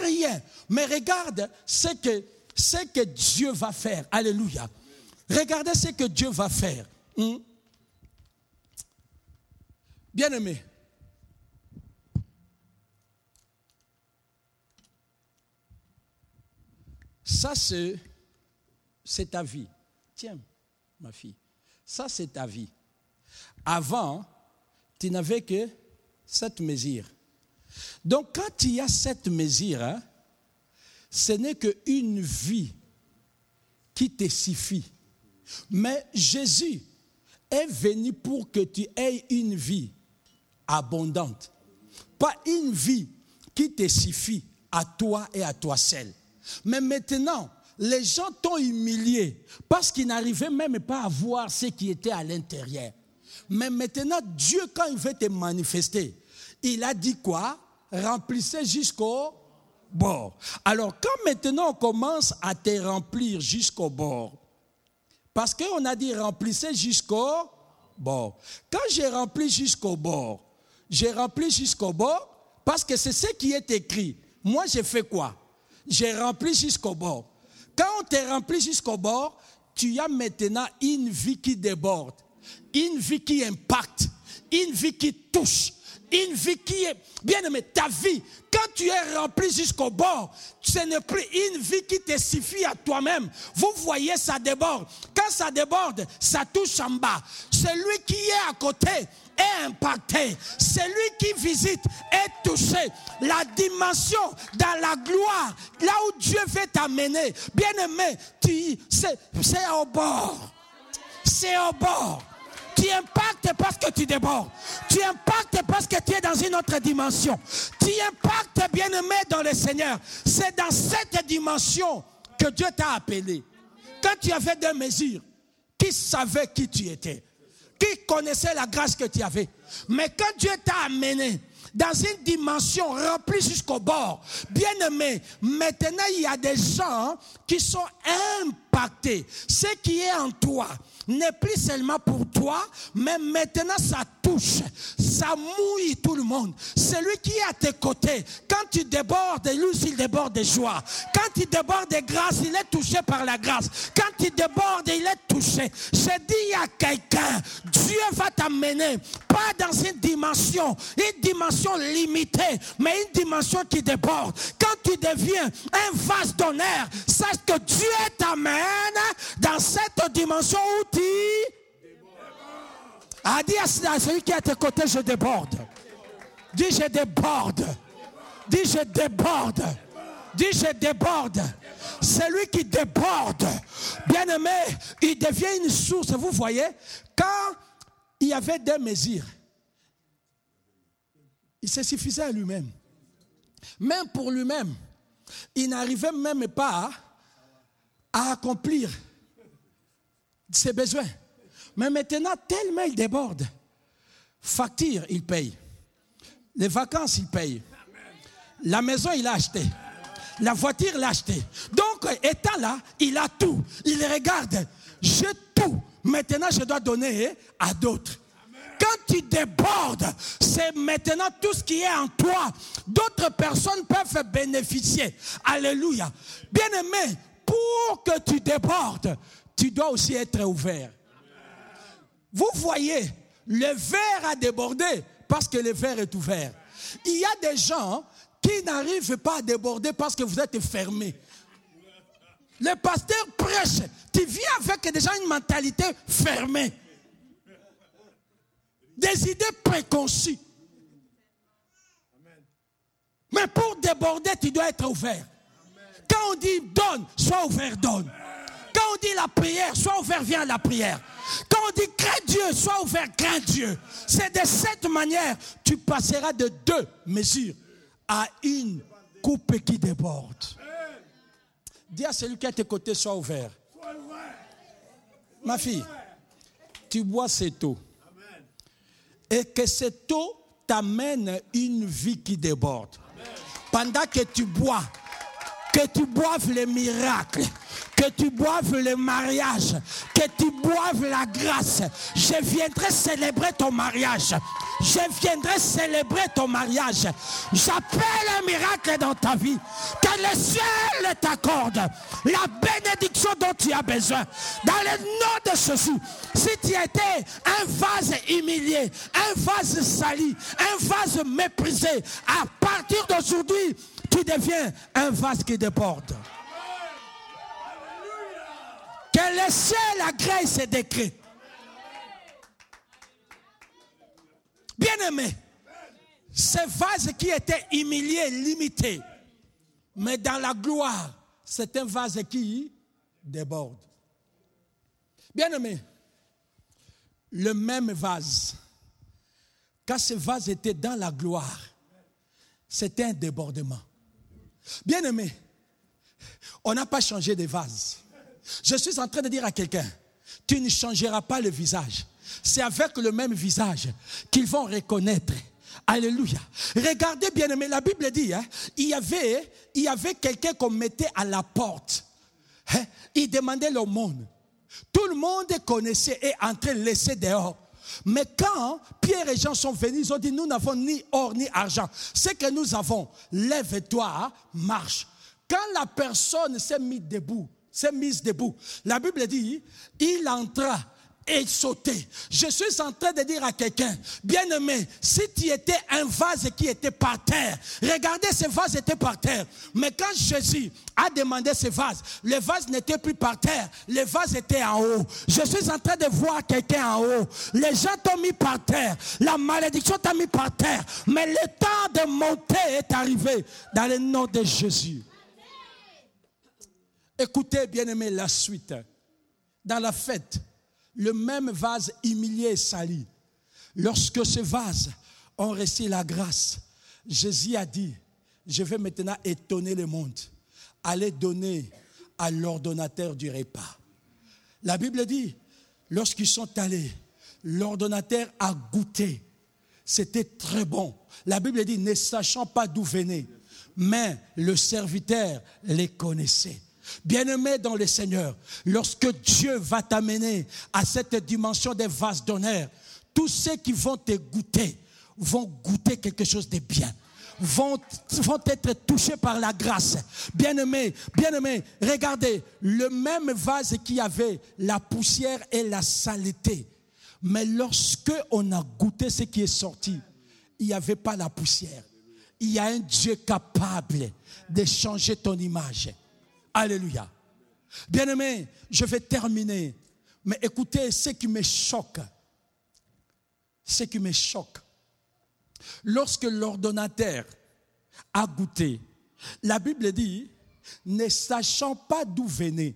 rien. Mais regarde ce que, ce que Dieu va faire. Alléluia. Regardez ce que Dieu va faire. Hmm? Bien aimé, Ça, c'est ta vie. Tiens, ma fille, ça, c'est ta vie. Avant, tu n'avais que cette mesure. Donc, quand il y a cette mesure, hein, ce n'est qu'une vie qui te suffit. Mais Jésus est venu pour que tu aies une vie abondante. Pas une vie qui te suffit à toi et à toi seul. Mais maintenant, les gens t'ont humilié parce qu'ils n'arrivaient même pas à voir ce qui était à l'intérieur. Mais maintenant, Dieu, quand il veut te manifester, il a dit quoi? Remplissez jusqu'au bord. Alors, quand maintenant on commence à te remplir jusqu'au bord, parce qu'on a dit remplissez jusqu'au bord. Quand j'ai rempli jusqu'au bord, j'ai rempli jusqu'au bord parce que c'est ce qui est écrit. Moi, j'ai fait quoi? J'ai rempli jusqu'au bord. Quand on t'est rempli jusqu'au bord, tu as maintenant une vie qui déborde, une vie qui impacte, une vie qui touche, une vie qui est, bien aimé, ta vie, quand tu es rempli jusqu'au bord, ce n'est plus une vie qui te suffit à toi-même. Vous voyez, ça déborde. Quand ça déborde, ça touche en bas. Celui qui est à côté est impacté. Celui qui visite est touché. La dimension dans la gloire, là où Dieu veut t'amener, bien aimé, c'est au bord. C'est au bord. Tu impactes parce que tu débordes. Tu impactes parce que tu es dans une autre dimension. Tu impactes bien aimé dans le Seigneur. C'est dans cette dimension que Dieu t'a appelé. Quand tu avais deux mesures, qui savait qui tu étais? Qui connaissait la grâce que tu avais? Mais quand Dieu t'a amené dans une dimension remplie jusqu'au bord. Bien aimé, maintenant il y a des gens qui sont Ce qui est en toi, n'est plus seulement pour toi, mais maintenant ça touche, ça mouille tout le monde. Celui qui est à tes côtés, quand tu débordes, lui il déborde de joie. Quand il déborde de grâce, il est touché par la grâce. Quand il déborde, il est touché. Je dis à quelqu'un, Dieu va t'amener, pas dans une dimension, une dimension limitée, mais une dimension qui déborde. Quand tu deviens un vase d'honneur, sache que Dieu t'amène dans cette dimension où tu a dit à celui qui est à tes côtés, je déborde. Dis, je déborde. Dis, je déborde. Dis, je déborde. Celui qui déborde, bien aimé, il devient une source. Vous voyez, quand il y avait des mesures, il se suffisait à lui-même. Même pour lui-même, il n'arrivait même pas à accomplir ses besoins. Mais maintenant, tellement il déborde. Facture, il paye. Les vacances, il paye. La maison, il a acheté. La voiture, il acheté. Donc, étant là, il a tout. Il regarde. J'ai tout. Maintenant, je dois donner à d'autres. Quand tu débordes, c'est maintenant tout ce qui est en toi. D'autres personnes peuvent bénéficier. Alléluia. Bien aimé, pour que tu débordes, tu dois aussi être ouvert. Vous voyez, le verre a débordé parce que le verre est ouvert. Il y a des gens qui n'arrivent pas à déborder parce que vous êtes fermés. Le pasteur prêche. Tu viens avec déjà une mentalité fermée. Des idées préconçues. Mais pour déborder, tu dois être ouvert. Quand on dit donne, sois ouvert, donne. Quand on dit la prière, sois ouvert, viens à la prière. Quand on dit crains Dieu, sois ouvert, crains Dieu. C'est de cette manière, tu passeras de deux mesures à une coupe qui déborde. Dis à celui qui est à tes côtés, sois ouvert. Ma fille, tu bois cette eau. Et que cette eau t'amène une vie qui déborde. Pendant que tu bois, que tu boives les miracles, que tu boives le mariage, que tu boives la grâce. Je viendrai célébrer ton mariage. Je viendrai célébrer ton mariage. J'appelle un miracle dans ta vie. Que le ciel t'accorde la bénédiction dont tu as besoin. Dans le nom de Jésus, si tu étais un vase humilié, un vase sali, un vase méprisé, à partir d'aujourd'hui, tu deviens un vase qui déborde. Que le ciel agrée ces décrets. Bien-aimé, ce vase qui était humilié, limité, mais dans la gloire, c'est un vase qui déborde. Bien-aimé, le même vase, quand ce vase était dans la gloire, c'était un débordement. Bien-aimé, on n'a pas changé de vase. Je suis en train de dire à quelqu'un, tu ne changeras pas le visage. C'est avec le même visage qu'ils vont reconnaître. Alléluia. Regardez bien aimé, la Bible dit, hein, il y avait, y avait quelqu'un qu'on mettait à la porte. Hein, il demandait le monde. Tout le monde connaissait et entrait laissé dehors. Mais quand Pierre et Jean sont venus, ils ont dit, nous n'avons ni or ni argent. Ce que nous avons, lève-toi, marche. Quand la personne s'est mise debout, s'est mise debout, la Bible dit, il entra et sauter. Je suis en train de dire à quelqu'un, bien-aimé, si tu étais un vase qui était par terre, regardez, ce vase était par terre. Mais quand Jésus a demandé ce vase, le vase n'était plus par terre, le vase était en haut. Je suis en train de voir quelqu'un en haut. Les gens t'ont mis par terre, la malédiction t'a mis par terre, mais le temps de monter est arrivé dans le nom de Jésus. Écoutez, bien-aimé, la suite. Dans la fête, le même vase humilié et sali. Lorsque ce vase ont reçu la grâce, Jésus a dit, je vais maintenant étonner le monde. Allez donner à l'ordonnateur du repas. La Bible dit, lorsqu'ils sont allés, l'ordonnateur a goûté. C'était très bon. La Bible dit, ne sachant pas d'où venait, mais le serviteur les connaissait. Bien-aimé dans le Seigneur, lorsque Dieu va t'amener à cette dimension des vases d'honneur, tous ceux qui vont te goûter vont goûter quelque chose de bien. Vont, être touchés par la grâce. Bien-aimé, bien-aimé, regardez, le même vase qui avait la poussière et la saleté. Mais lorsque on a goûté ce qui est sorti, il n'y avait pas la poussière. Il y a un Dieu capable de changer ton image. Alléluia. Bien-aimé, je vais terminer. Mais écoutez ce qui me choque. Ce qui me choque. Lorsque l'ordonnateur a goûté, la Bible dit, ne sachant pas d'où venait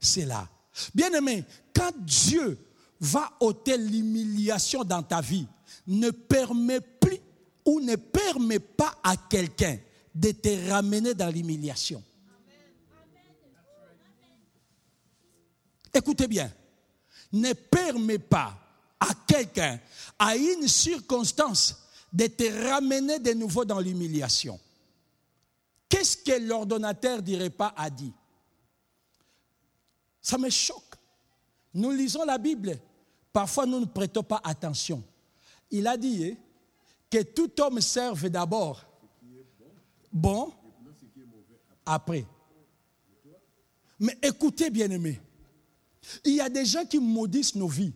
cela. Bien-aimé, quand Dieu va ôter l'humiliation dans ta vie, ne permet plus ou ne permet pas à quelqu'un de te ramener dans l'humiliation. Écoutez bien. ne permet pas à quelqu'un, à une circonstance, de te ramener de nouveau dans l'humiliation. Qu'est-ce que l'ordonnateur dirait pas a dit? Ça me choque. Nous lisons la Bible. Parfois, nous ne prêtons pas attention. Il a dit hein, que tout homme serve d'abord bon, après. Mais écoutez, bien-aimés, il y a des gens qui maudissent nos vies.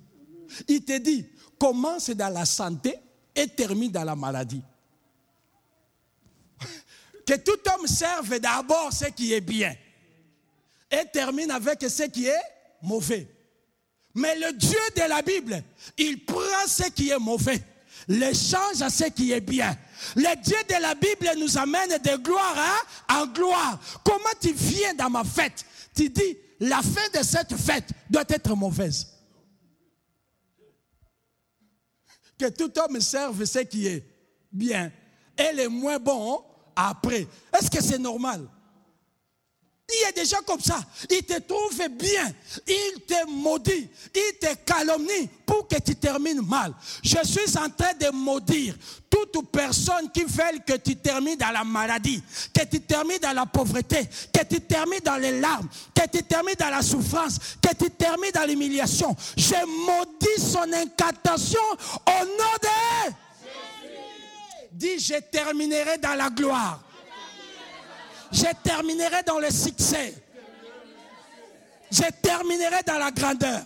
Il te dit, commence dans la santé et termine dans la maladie. Que tout homme serve d'abord ce qui est bien et termine avec ce qui est mauvais. Mais le Dieu de la Bible, il prend ce qui est mauvais, le change à ce qui est bien. Le Dieu de la Bible nous amène de gloire hein, en gloire. Comment tu viens dans ma fête? Tu dis, la fin de cette fête doit être mauvaise. Que tout homme serve ce qui est bien et le moins bon après. Est-ce que c'est normal? Il des gens comme ça. Ils te trouvent bien. Ils te maudit. Ils te calomnient pour que tu termines mal. Je suis en train de maudire toute personne qui veut que tu termines dans la maladie, que tu termines dans la pauvreté, que tu termines dans les larmes, que tu termines dans la souffrance, que tu termines dans l'humiliation. Je maudis son incantation au nom de... Dis, je terminerai dans la gloire je terminerai dans le succès. Je terminerai dans la grandeur.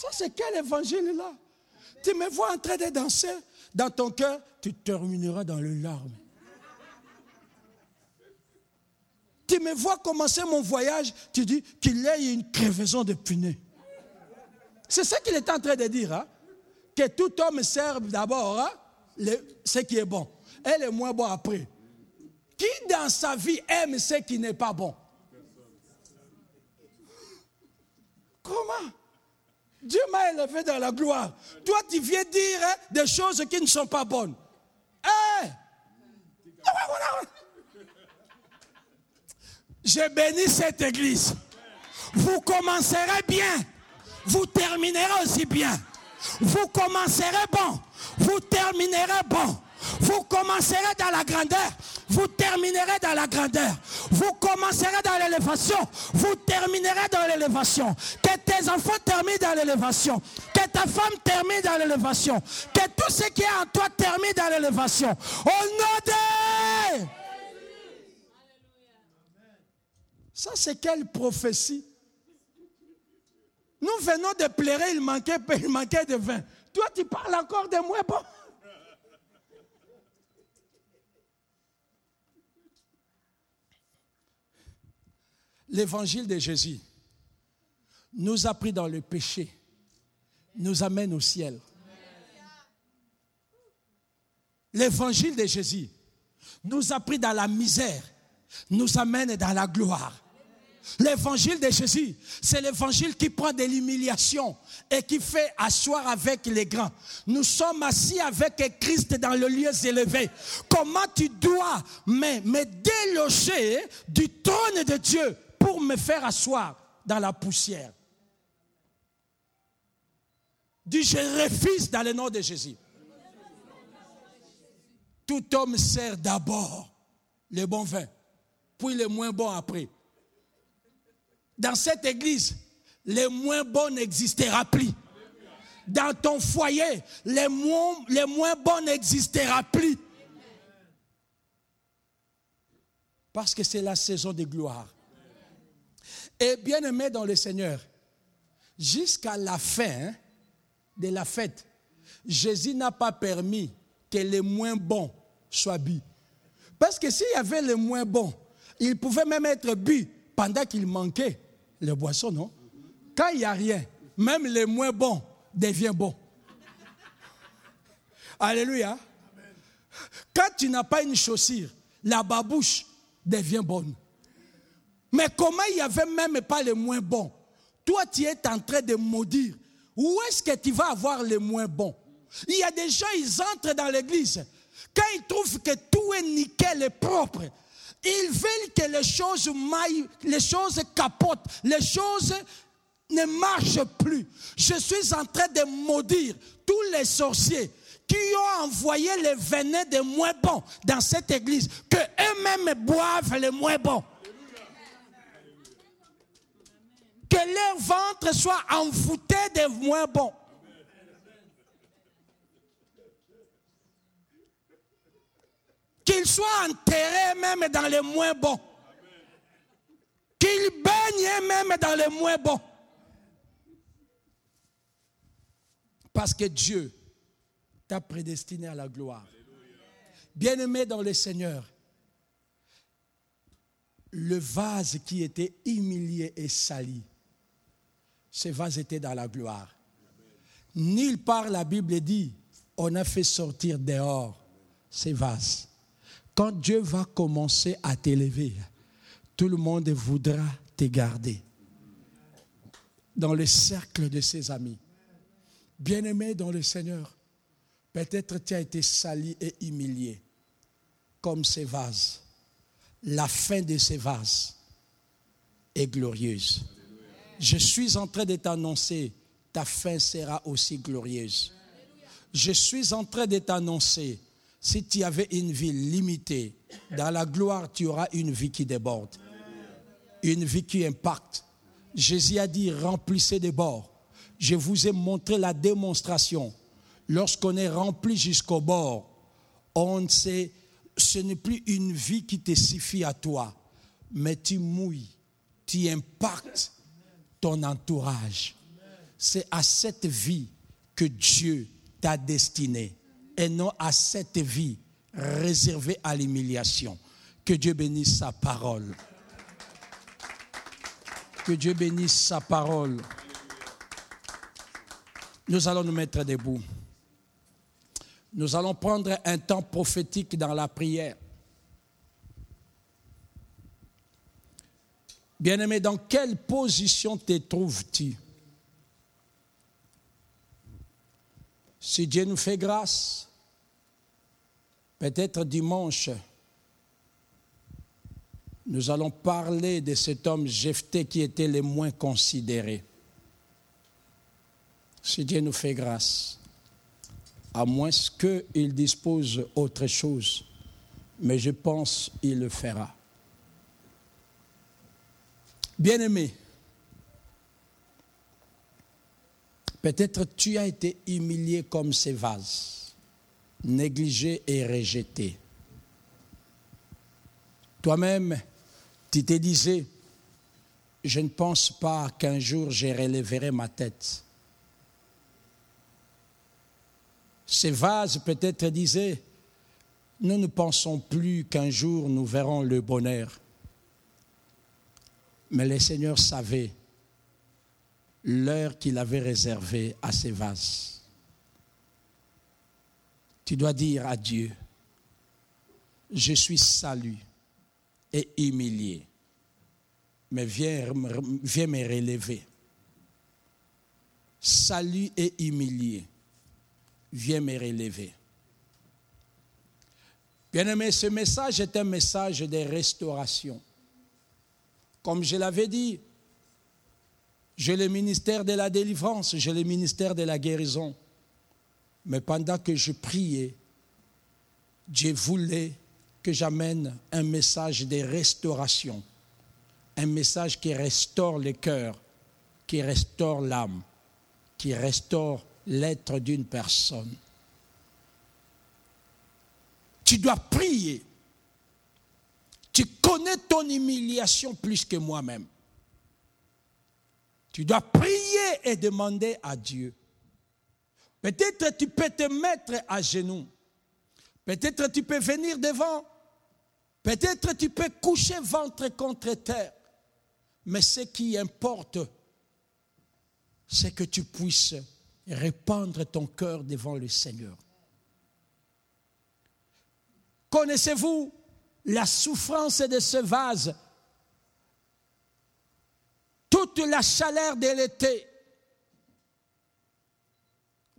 Ça, c'est quel évangile là? Tu me vois en train de danser dans ton cœur, tu termineras dans le larmes. Tu me vois commencer mon voyage, tu dis qu'il y a une crevaison de punais. C'est ça qu'il est en train de dire. Hein? Que tout homme serve d'abord hein, ce qui est bon et le moins bon après. Qui dans sa vie aime ce qui n'est pas bon? Comment? Dieu m'a élevé dans la gloire. Toi, tu viens dire hein, des choses qui ne sont pas bonnes. Hey! Je bénis cette église. Vous commencerez bien. Vous terminerez aussi bien. Vous commencerez bon. Vous terminerez bon. Vous commencerez dans la grandeur, vous terminerez dans la grandeur. Vous commencerez dans l'élévation, vous terminerez dans l'élévation. Que tes enfants terminent dans l'élévation. Que ta femme termine dans l'élévation. Que tout ce qui est en toi termine dans l'élévation. Au nom de... Ça, c'est quelle prophétie? Nous venons de pleurer, il manquait, il manquait de vin. Toi, tu parles encore de moi, l'évangile de Jésus nous a pris dans le péché, nous amène au ciel. L'évangile de Jésus nous a pris dans la misère, nous amène dans la gloire. L'évangile de Jésus, c'est l'évangile qui prend de l'humiliation et qui fait asseoir avec les grands. Nous sommes assis avec Christ dans le lieu élevé. Comment tu dois me, me déloger du trône de Dieu? Pour me faire asseoir dans la poussière. Dis, je refuse dans le nom de Jésus. Tout homme sert d'abord le bon vin, puis le moins bon après. Dans cette église, le moins bon n'existera plus. Dans ton foyer, le moins, le moins bon n'existera plus. Parce que c'est la saison de gloire. Et bien aimé dans le Seigneur, jusqu'à la fin de la fête, Jésus n'a pas permis que les moins bons soient bu. Parce que s'il y avait les moins bons, il pouvait même être bu pendant qu'il manquait les boissons, non? Quand il n'y a rien, même les moins bons deviennent bons. Alléluia. Quand tu n'as pas une chaussure, la babouche devient bonne. Mais comment il n'y avait même pas les moins bons? Toi, tu es en train de maudire. Où est-ce que tu vas avoir les moins bons? Il y a des gens, ils entrent dans l'église. Quand ils trouvent que tout est nickel et propre, ils veulent que les choses maillent, les choses capotent, les choses ne marche plus. Je suis en train de maudire tous les sorciers qui ont envoyé les venin des moins bons dans cette église, que eux-mêmes boivent les moins bons. Que leur ventre soit envoûté des moins bons. Qu'ils soient enterrés même dans les moins bons. Qu'ils baignent même dans les moins bons. Parce que Dieu t'a prédestiné à la gloire. Bien-aimé dans le Seigneur, le vase qui était humilié et sali, ce vase était dans la gloire. Nulle part la Bible dit, on a fait sortir dehors ces vases. Quand Dieu va commencer à t'élever, tout le monde voudra te garder dans le cercle de ses amis. Bien-aimé dans le Seigneur, peut-être tu as été sali et humilié comme ces vases. La fin de ces vases est glorieuse. Je suis en train de t'annoncer, ta fin sera aussi glorieuse. Je suis en train de t'annoncer, si tu avais une vie limitée, dans la gloire, tu auras une vie qui déborde, une vie qui impacte. Jésus a dit, remplissez des bords. Je vous ai montré la démonstration. Lorsqu'on est rempli jusqu'au bord, on sait, ce n'est plus une vie qui te suffit à toi, mais tu mouilles, tu impactes ton entourage. C'est à cette vie que Dieu t'a destiné et non à cette vie réservée à l'humiliation. Que Dieu bénisse sa parole. Que Dieu bénisse sa parole. Nous allons nous mettre debout. Nous allons prendre un temps prophétique dans la prière. Bien-aimé, dans quelle position te trouves-tu? Si Dieu nous fait grâce, peut-être dimanche, nous allons parler de cet homme Jephthé qui était le moins considéré. Si Dieu nous fait grâce, à moins qu'il dispose autre chose, mais je pense qu'il le fera. Bien-aimé, peut-être tu as été humilié comme ces vases, négligé et rejeté. Toi-même, tu te disais, je ne pense pas qu'un jour je relèverai ma tête. Ces vases peut-être disaient, nous ne pensons plus qu'un jour nous verrons le bonheur. Mais le Seigneur savait l'heure qu'il avait réservée à ces vases. Tu dois dire à Dieu, je suis salut et humilié, mais viens, viens me relever. Salut et humilié, viens me relever. Bien-aimé, ce message est un message de restauration. Comme je l'avais dit, j'ai le ministère de la délivrance, j'ai le ministère de la guérison. Mais pendant que je priais, Dieu voulait que j'amène un message de restauration, un message qui restaure le cœur, qui restaure l'âme, qui restaure l'être d'une personne. Tu dois prier tu connais ton humiliation plus que moi-même. Tu dois prier et demander à Dieu. Peut-être tu peux te mettre à genoux. Peut-être tu peux venir devant. Peut-être tu peux coucher ventre contre terre. Mais ce qui importe, c'est que tu puisses répandre ton cœur devant le Seigneur. Connaissez-vous la souffrance de ce vase, toute la chaleur de l'été,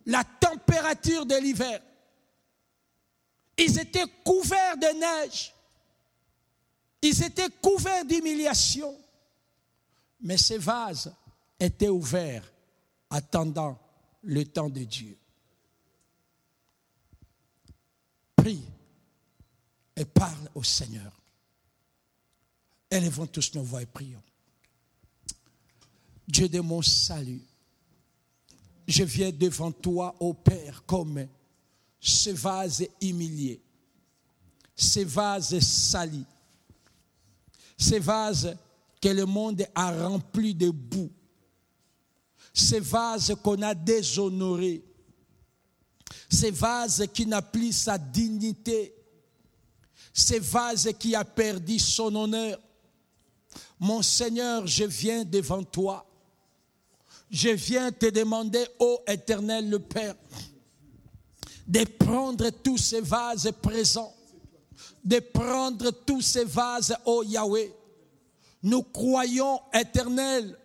la température de l'hiver. Ils étaient couverts de neige. Ils étaient couverts d'humiliation. Mais ce vase étaient ouverts, attendant le temps de Dieu. Prie et parle au Seigneur. Élevons tous nos voix et prions. Dieu de mon salut, je viens devant toi, ô Père, comme ce vase humilié, ce vase sali, ce vase que le monde a rempli de boue, ce vase qu'on a déshonoré, ce vase qui n'a plus sa dignité, ce vase qui a perdu son honneur. Mon Seigneur, je viens devant toi. Je viens te demander, ô éternel le Père, de prendre tous ces vases présents, de prendre tous ces vases, ô Yahweh. Nous croyons, éternel,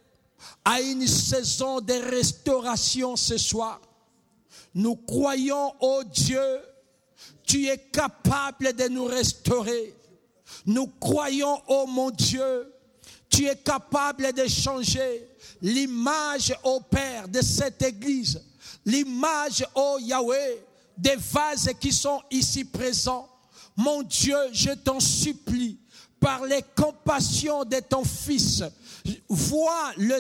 à une saison de restauration ce soir. Nous croyons, ô Dieu, tu es capable de nous restaurer. Nous croyons, ô mon Dieu, tu es capable de changer l'image, ô Père, de cette église, l'image, ô Yahweh, des vases qui sont ici présents. Mon Dieu, je t'en supplie, par les compassions de ton Fils, vois le,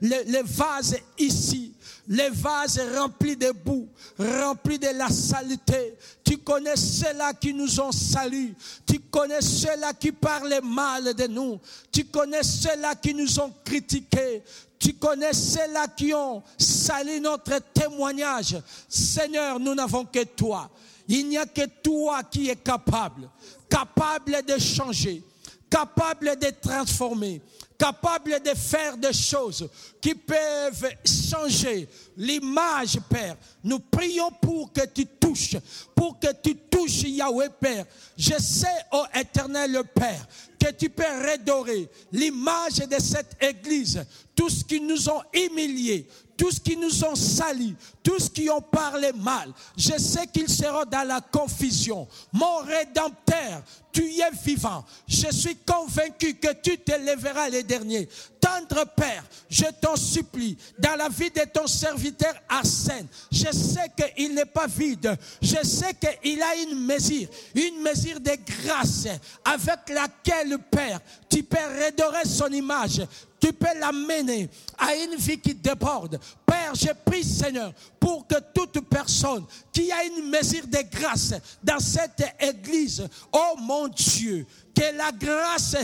le, vase ici, les vases remplis de boue, remplis de la saleté. Tu connais ceux-là qui nous ont salués. Tu connais ceux-là qui parlent mal de nous. Tu connais ceux-là qui nous ont critiqués. Tu connais ceux-là qui ont sali notre témoignage. Seigneur, nous n'avons que toi. Il n'y a que toi qui es capable, capable de changer, capable de transformer, capable de faire des choses qui peuvent changer l'image, Père. Nous prions pour que tu touches, pour que tu touches Yahweh, Père. Je sais, ô éternel Père, que tu peux redorer l'image de cette église, tout ce qui nous ont humiliés, tous qui nous ont salis, tous qui ont parlé mal, je sais qu'ils seront dans la confusion. Mon Rédempteur, tu es vivant. Je suis convaincu que tu te lèveras les derniers. Tendre Père, je t'en supplie, dans la vie de ton serviteur Arsène, je sais qu'il n'est pas vide. Je sais qu'il a une mesure, une mesure de grâce avec laquelle, Père, tu peux redorer son image, tu peux l'amener à une vie qui déborde. Père, je prie, Seigneur, pour que toute personne qui a une mesure de grâce dans cette église, oh mon Dieu, que la grâce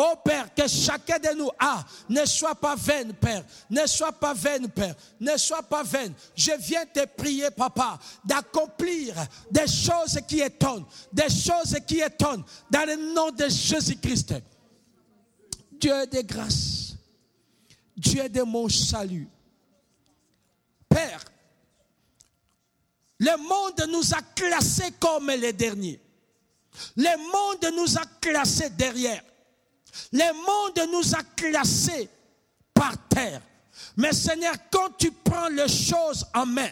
Oh Père, que chacun de nous a ne soit pas vaine, Père. Ne soit pas vaine, Père. Ne soit pas vaine. Je viens te prier, Papa, d'accomplir des choses qui étonnent. Des choses qui étonnent dans le nom de Jésus-Christ. Dieu de grâce. Dieu de mon salut. Père, le monde nous a classés comme les derniers. Le monde nous a classés derrière. Le monde nous a classés par terre. Mais Seigneur, quand tu prends les choses en main,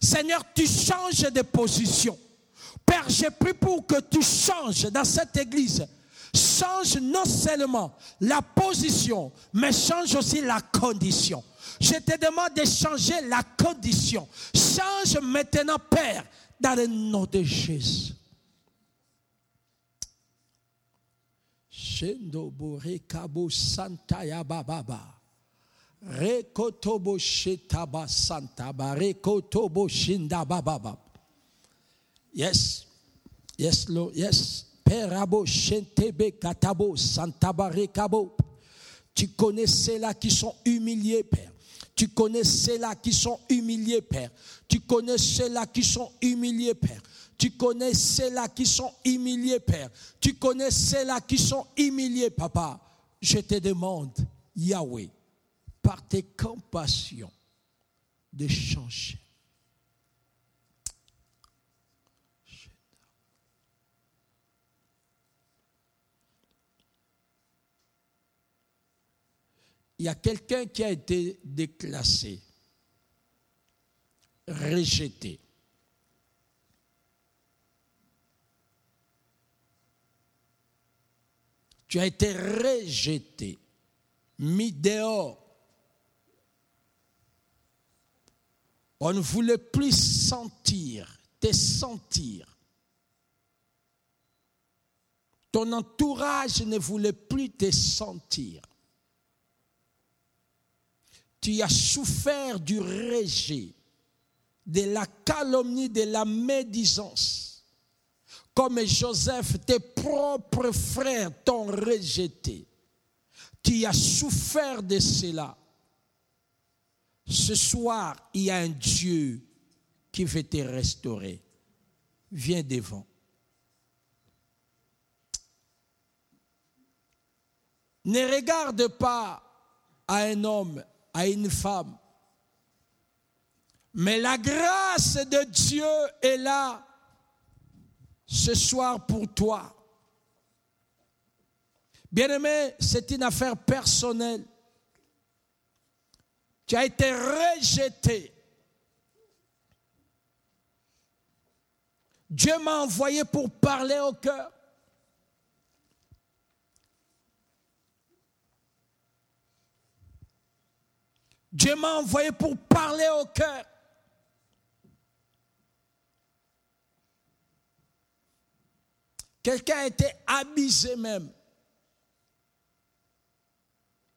Seigneur, tu changes de position. Père, j'ai pris pour que tu changes dans cette église. Change non seulement la position, mais change aussi la condition. Je te demande de changer la condition. Change maintenant, Père, dans le nom de Jésus. Shendo bore kabo santa ya bababa. Rekotobo shetaba santa ba rekotobo shinda bababa. Yes. Yes, Lord. Yes. Perabo shentebe katabo santa ba rekabo. Tu connais ceux-là qui sont humiliés, Père. Tu connais ceux-là qui sont humiliés, Père. Tu connais ceux-là qui sont humiliés, Père. Tu connais ceux-là qui sont humiliés, Père. Tu connais ceux-là qui sont humiliés, Papa. Je te demande, Yahweh, par tes compassions, de changer. Il y a quelqu'un qui a été déclassé, rejeté. Tu as été rejeté, mis dehors On ne voulait plus sentir, te sentir. Ton entourage ne voulait plus te sentir. Tu as souffert du rejet, de la calomnie, de la médisance. Comme Joseph, tes propres frères t'ont rejeté. Tu as souffert de cela. Ce soir, il y a un Dieu qui veut te restaurer. Viens devant. Ne regarde pas à un homme, à une femme. Mais la grâce de Dieu est là ce soir pour toi. Bien-aimé, c'est une affaire personnelle. Tu as été rejeté. Dieu m'a envoyé pour parler au cœur. Dieu m'a envoyé pour parler au cœur. Quelqu'un a été abusé même.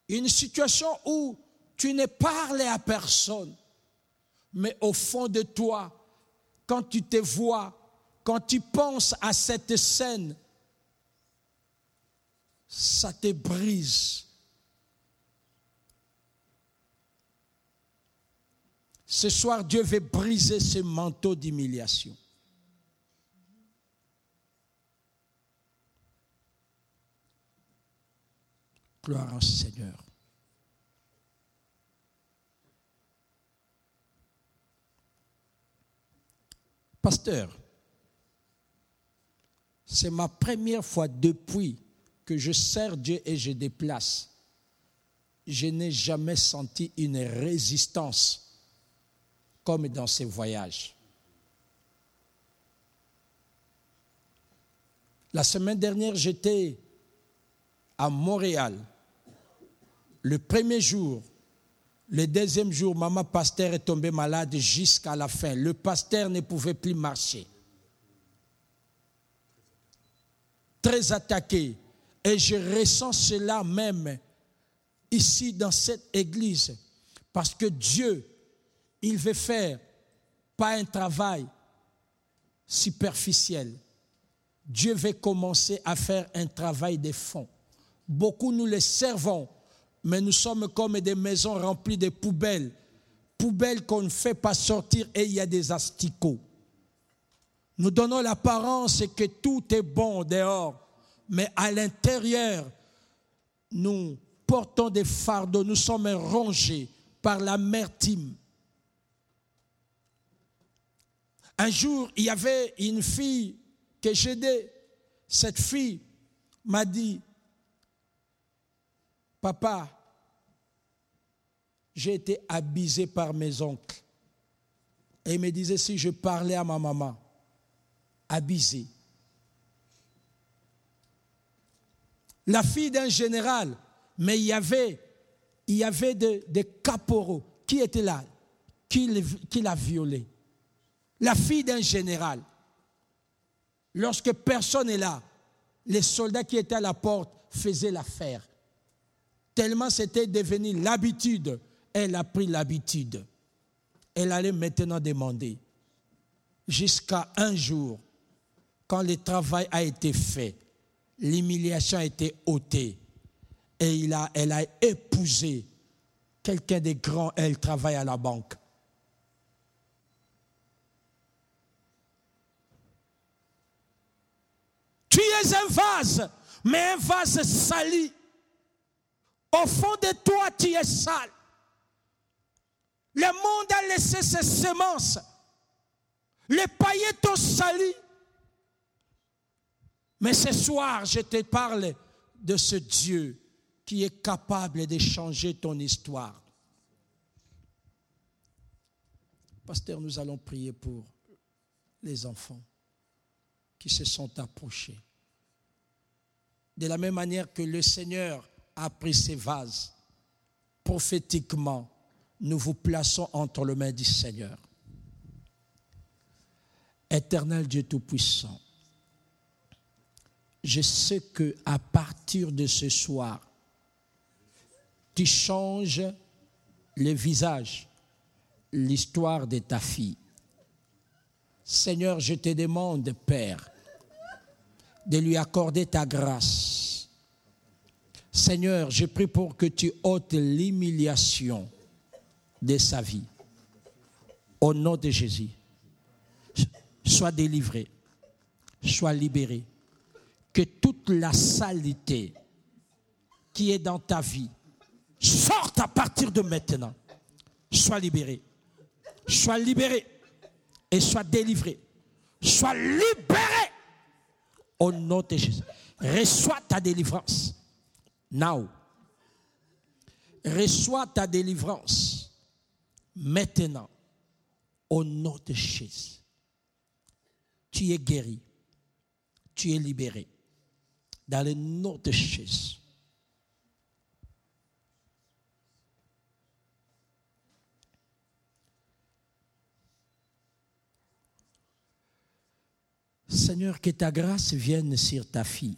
Une situation où tu ne parlais à personne, mais au fond de toi, quand tu te vois, quand tu penses à cette scène, ça te brise. Ce soir, Dieu veut briser ce manteau d'humiliation. Gloire au Seigneur. Pasteur, c'est ma première fois depuis que je sers Dieu et je déplace. Je n'ai jamais senti une résistance comme dans ces voyages. La semaine dernière, j'étais à Montréal. Le premier jour, le deuxième jour, maman pasteur est tombée malade jusqu'à la fin. Le pasteur ne pouvait plus marcher. Très attaqué. Et je ressens cela même ici dans cette église. Parce que Dieu, il veut faire pas un travail superficiel. Dieu veut commencer à faire un travail de fond. Beaucoup nous les servons mais nous sommes comme des maisons remplies de poubelles. Poubelles qu'on ne fait pas sortir et il y a des asticots. Nous donnons l'apparence que tout est bon dehors, mais à l'intérieur, nous portons des fardeaux, nous sommes rongés par l'amertume. Un jour, il y avait une fille que j'aidais. Cette fille m'a dit, Papa, j'ai été abusé par mes oncles. Et il me disait, si je parlais à ma maman, abusé. La fille d'un général, mais il y avait, il y avait des, caporaux qui étaient là, qui, qui l'a violée. La fille d'un général. Lorsque personne n'est là, les soldats qui étaient à la porte faisaient l'affaire. Tellement c'était devenu l'habitude. Elle a pris l'habitude. Elle allait maintenant demander. Jusqu'à un jour, quand le travail a été fait, l'humiliation a été ôtée. Et elle a épousé quelqu'un de grand. Elle travaille à la banque. Tu es un vase, mais un vase sali. Au fond de toi, tu es sale. Le monde a laissé ses semences. Les païens t'ont sali. Mais ce soir, je te parle de ce Dieu qui est capable de changer ton histoire. Pasteur, nous allons prier pour les enfants qui se sont approchés. De la même manière que le Seigneur a pris ces vases, prophétiquement, nous vous plaçons entre les mains du Seigneur. Éternel Dieu Tout-Puissant, je sais que à partir de ce soir, tu changes le visage, l'histoire de ta fille. Seigneur, je te demande, Père, de lui accorder ta grâce. Seigneur, je prie pour que tu ôtes l'humiliation de sa vie. Au nom de Jésus, sois délivré, sois libéré. Que toute la saleté qui est dans ta vie sorte à partir de maintenant. Sois libéré. Sois libéré et sois délivré. Sois libéré au nom de Jésus. Reçois ta délivrance. Now. Reçois ta délivrance. Maintenant. Au nom de Jésus. Tu es guéri. Tu es libéré. Dans le nom de Jésus. Seigneur, que ta grâce vienne sur ta fille.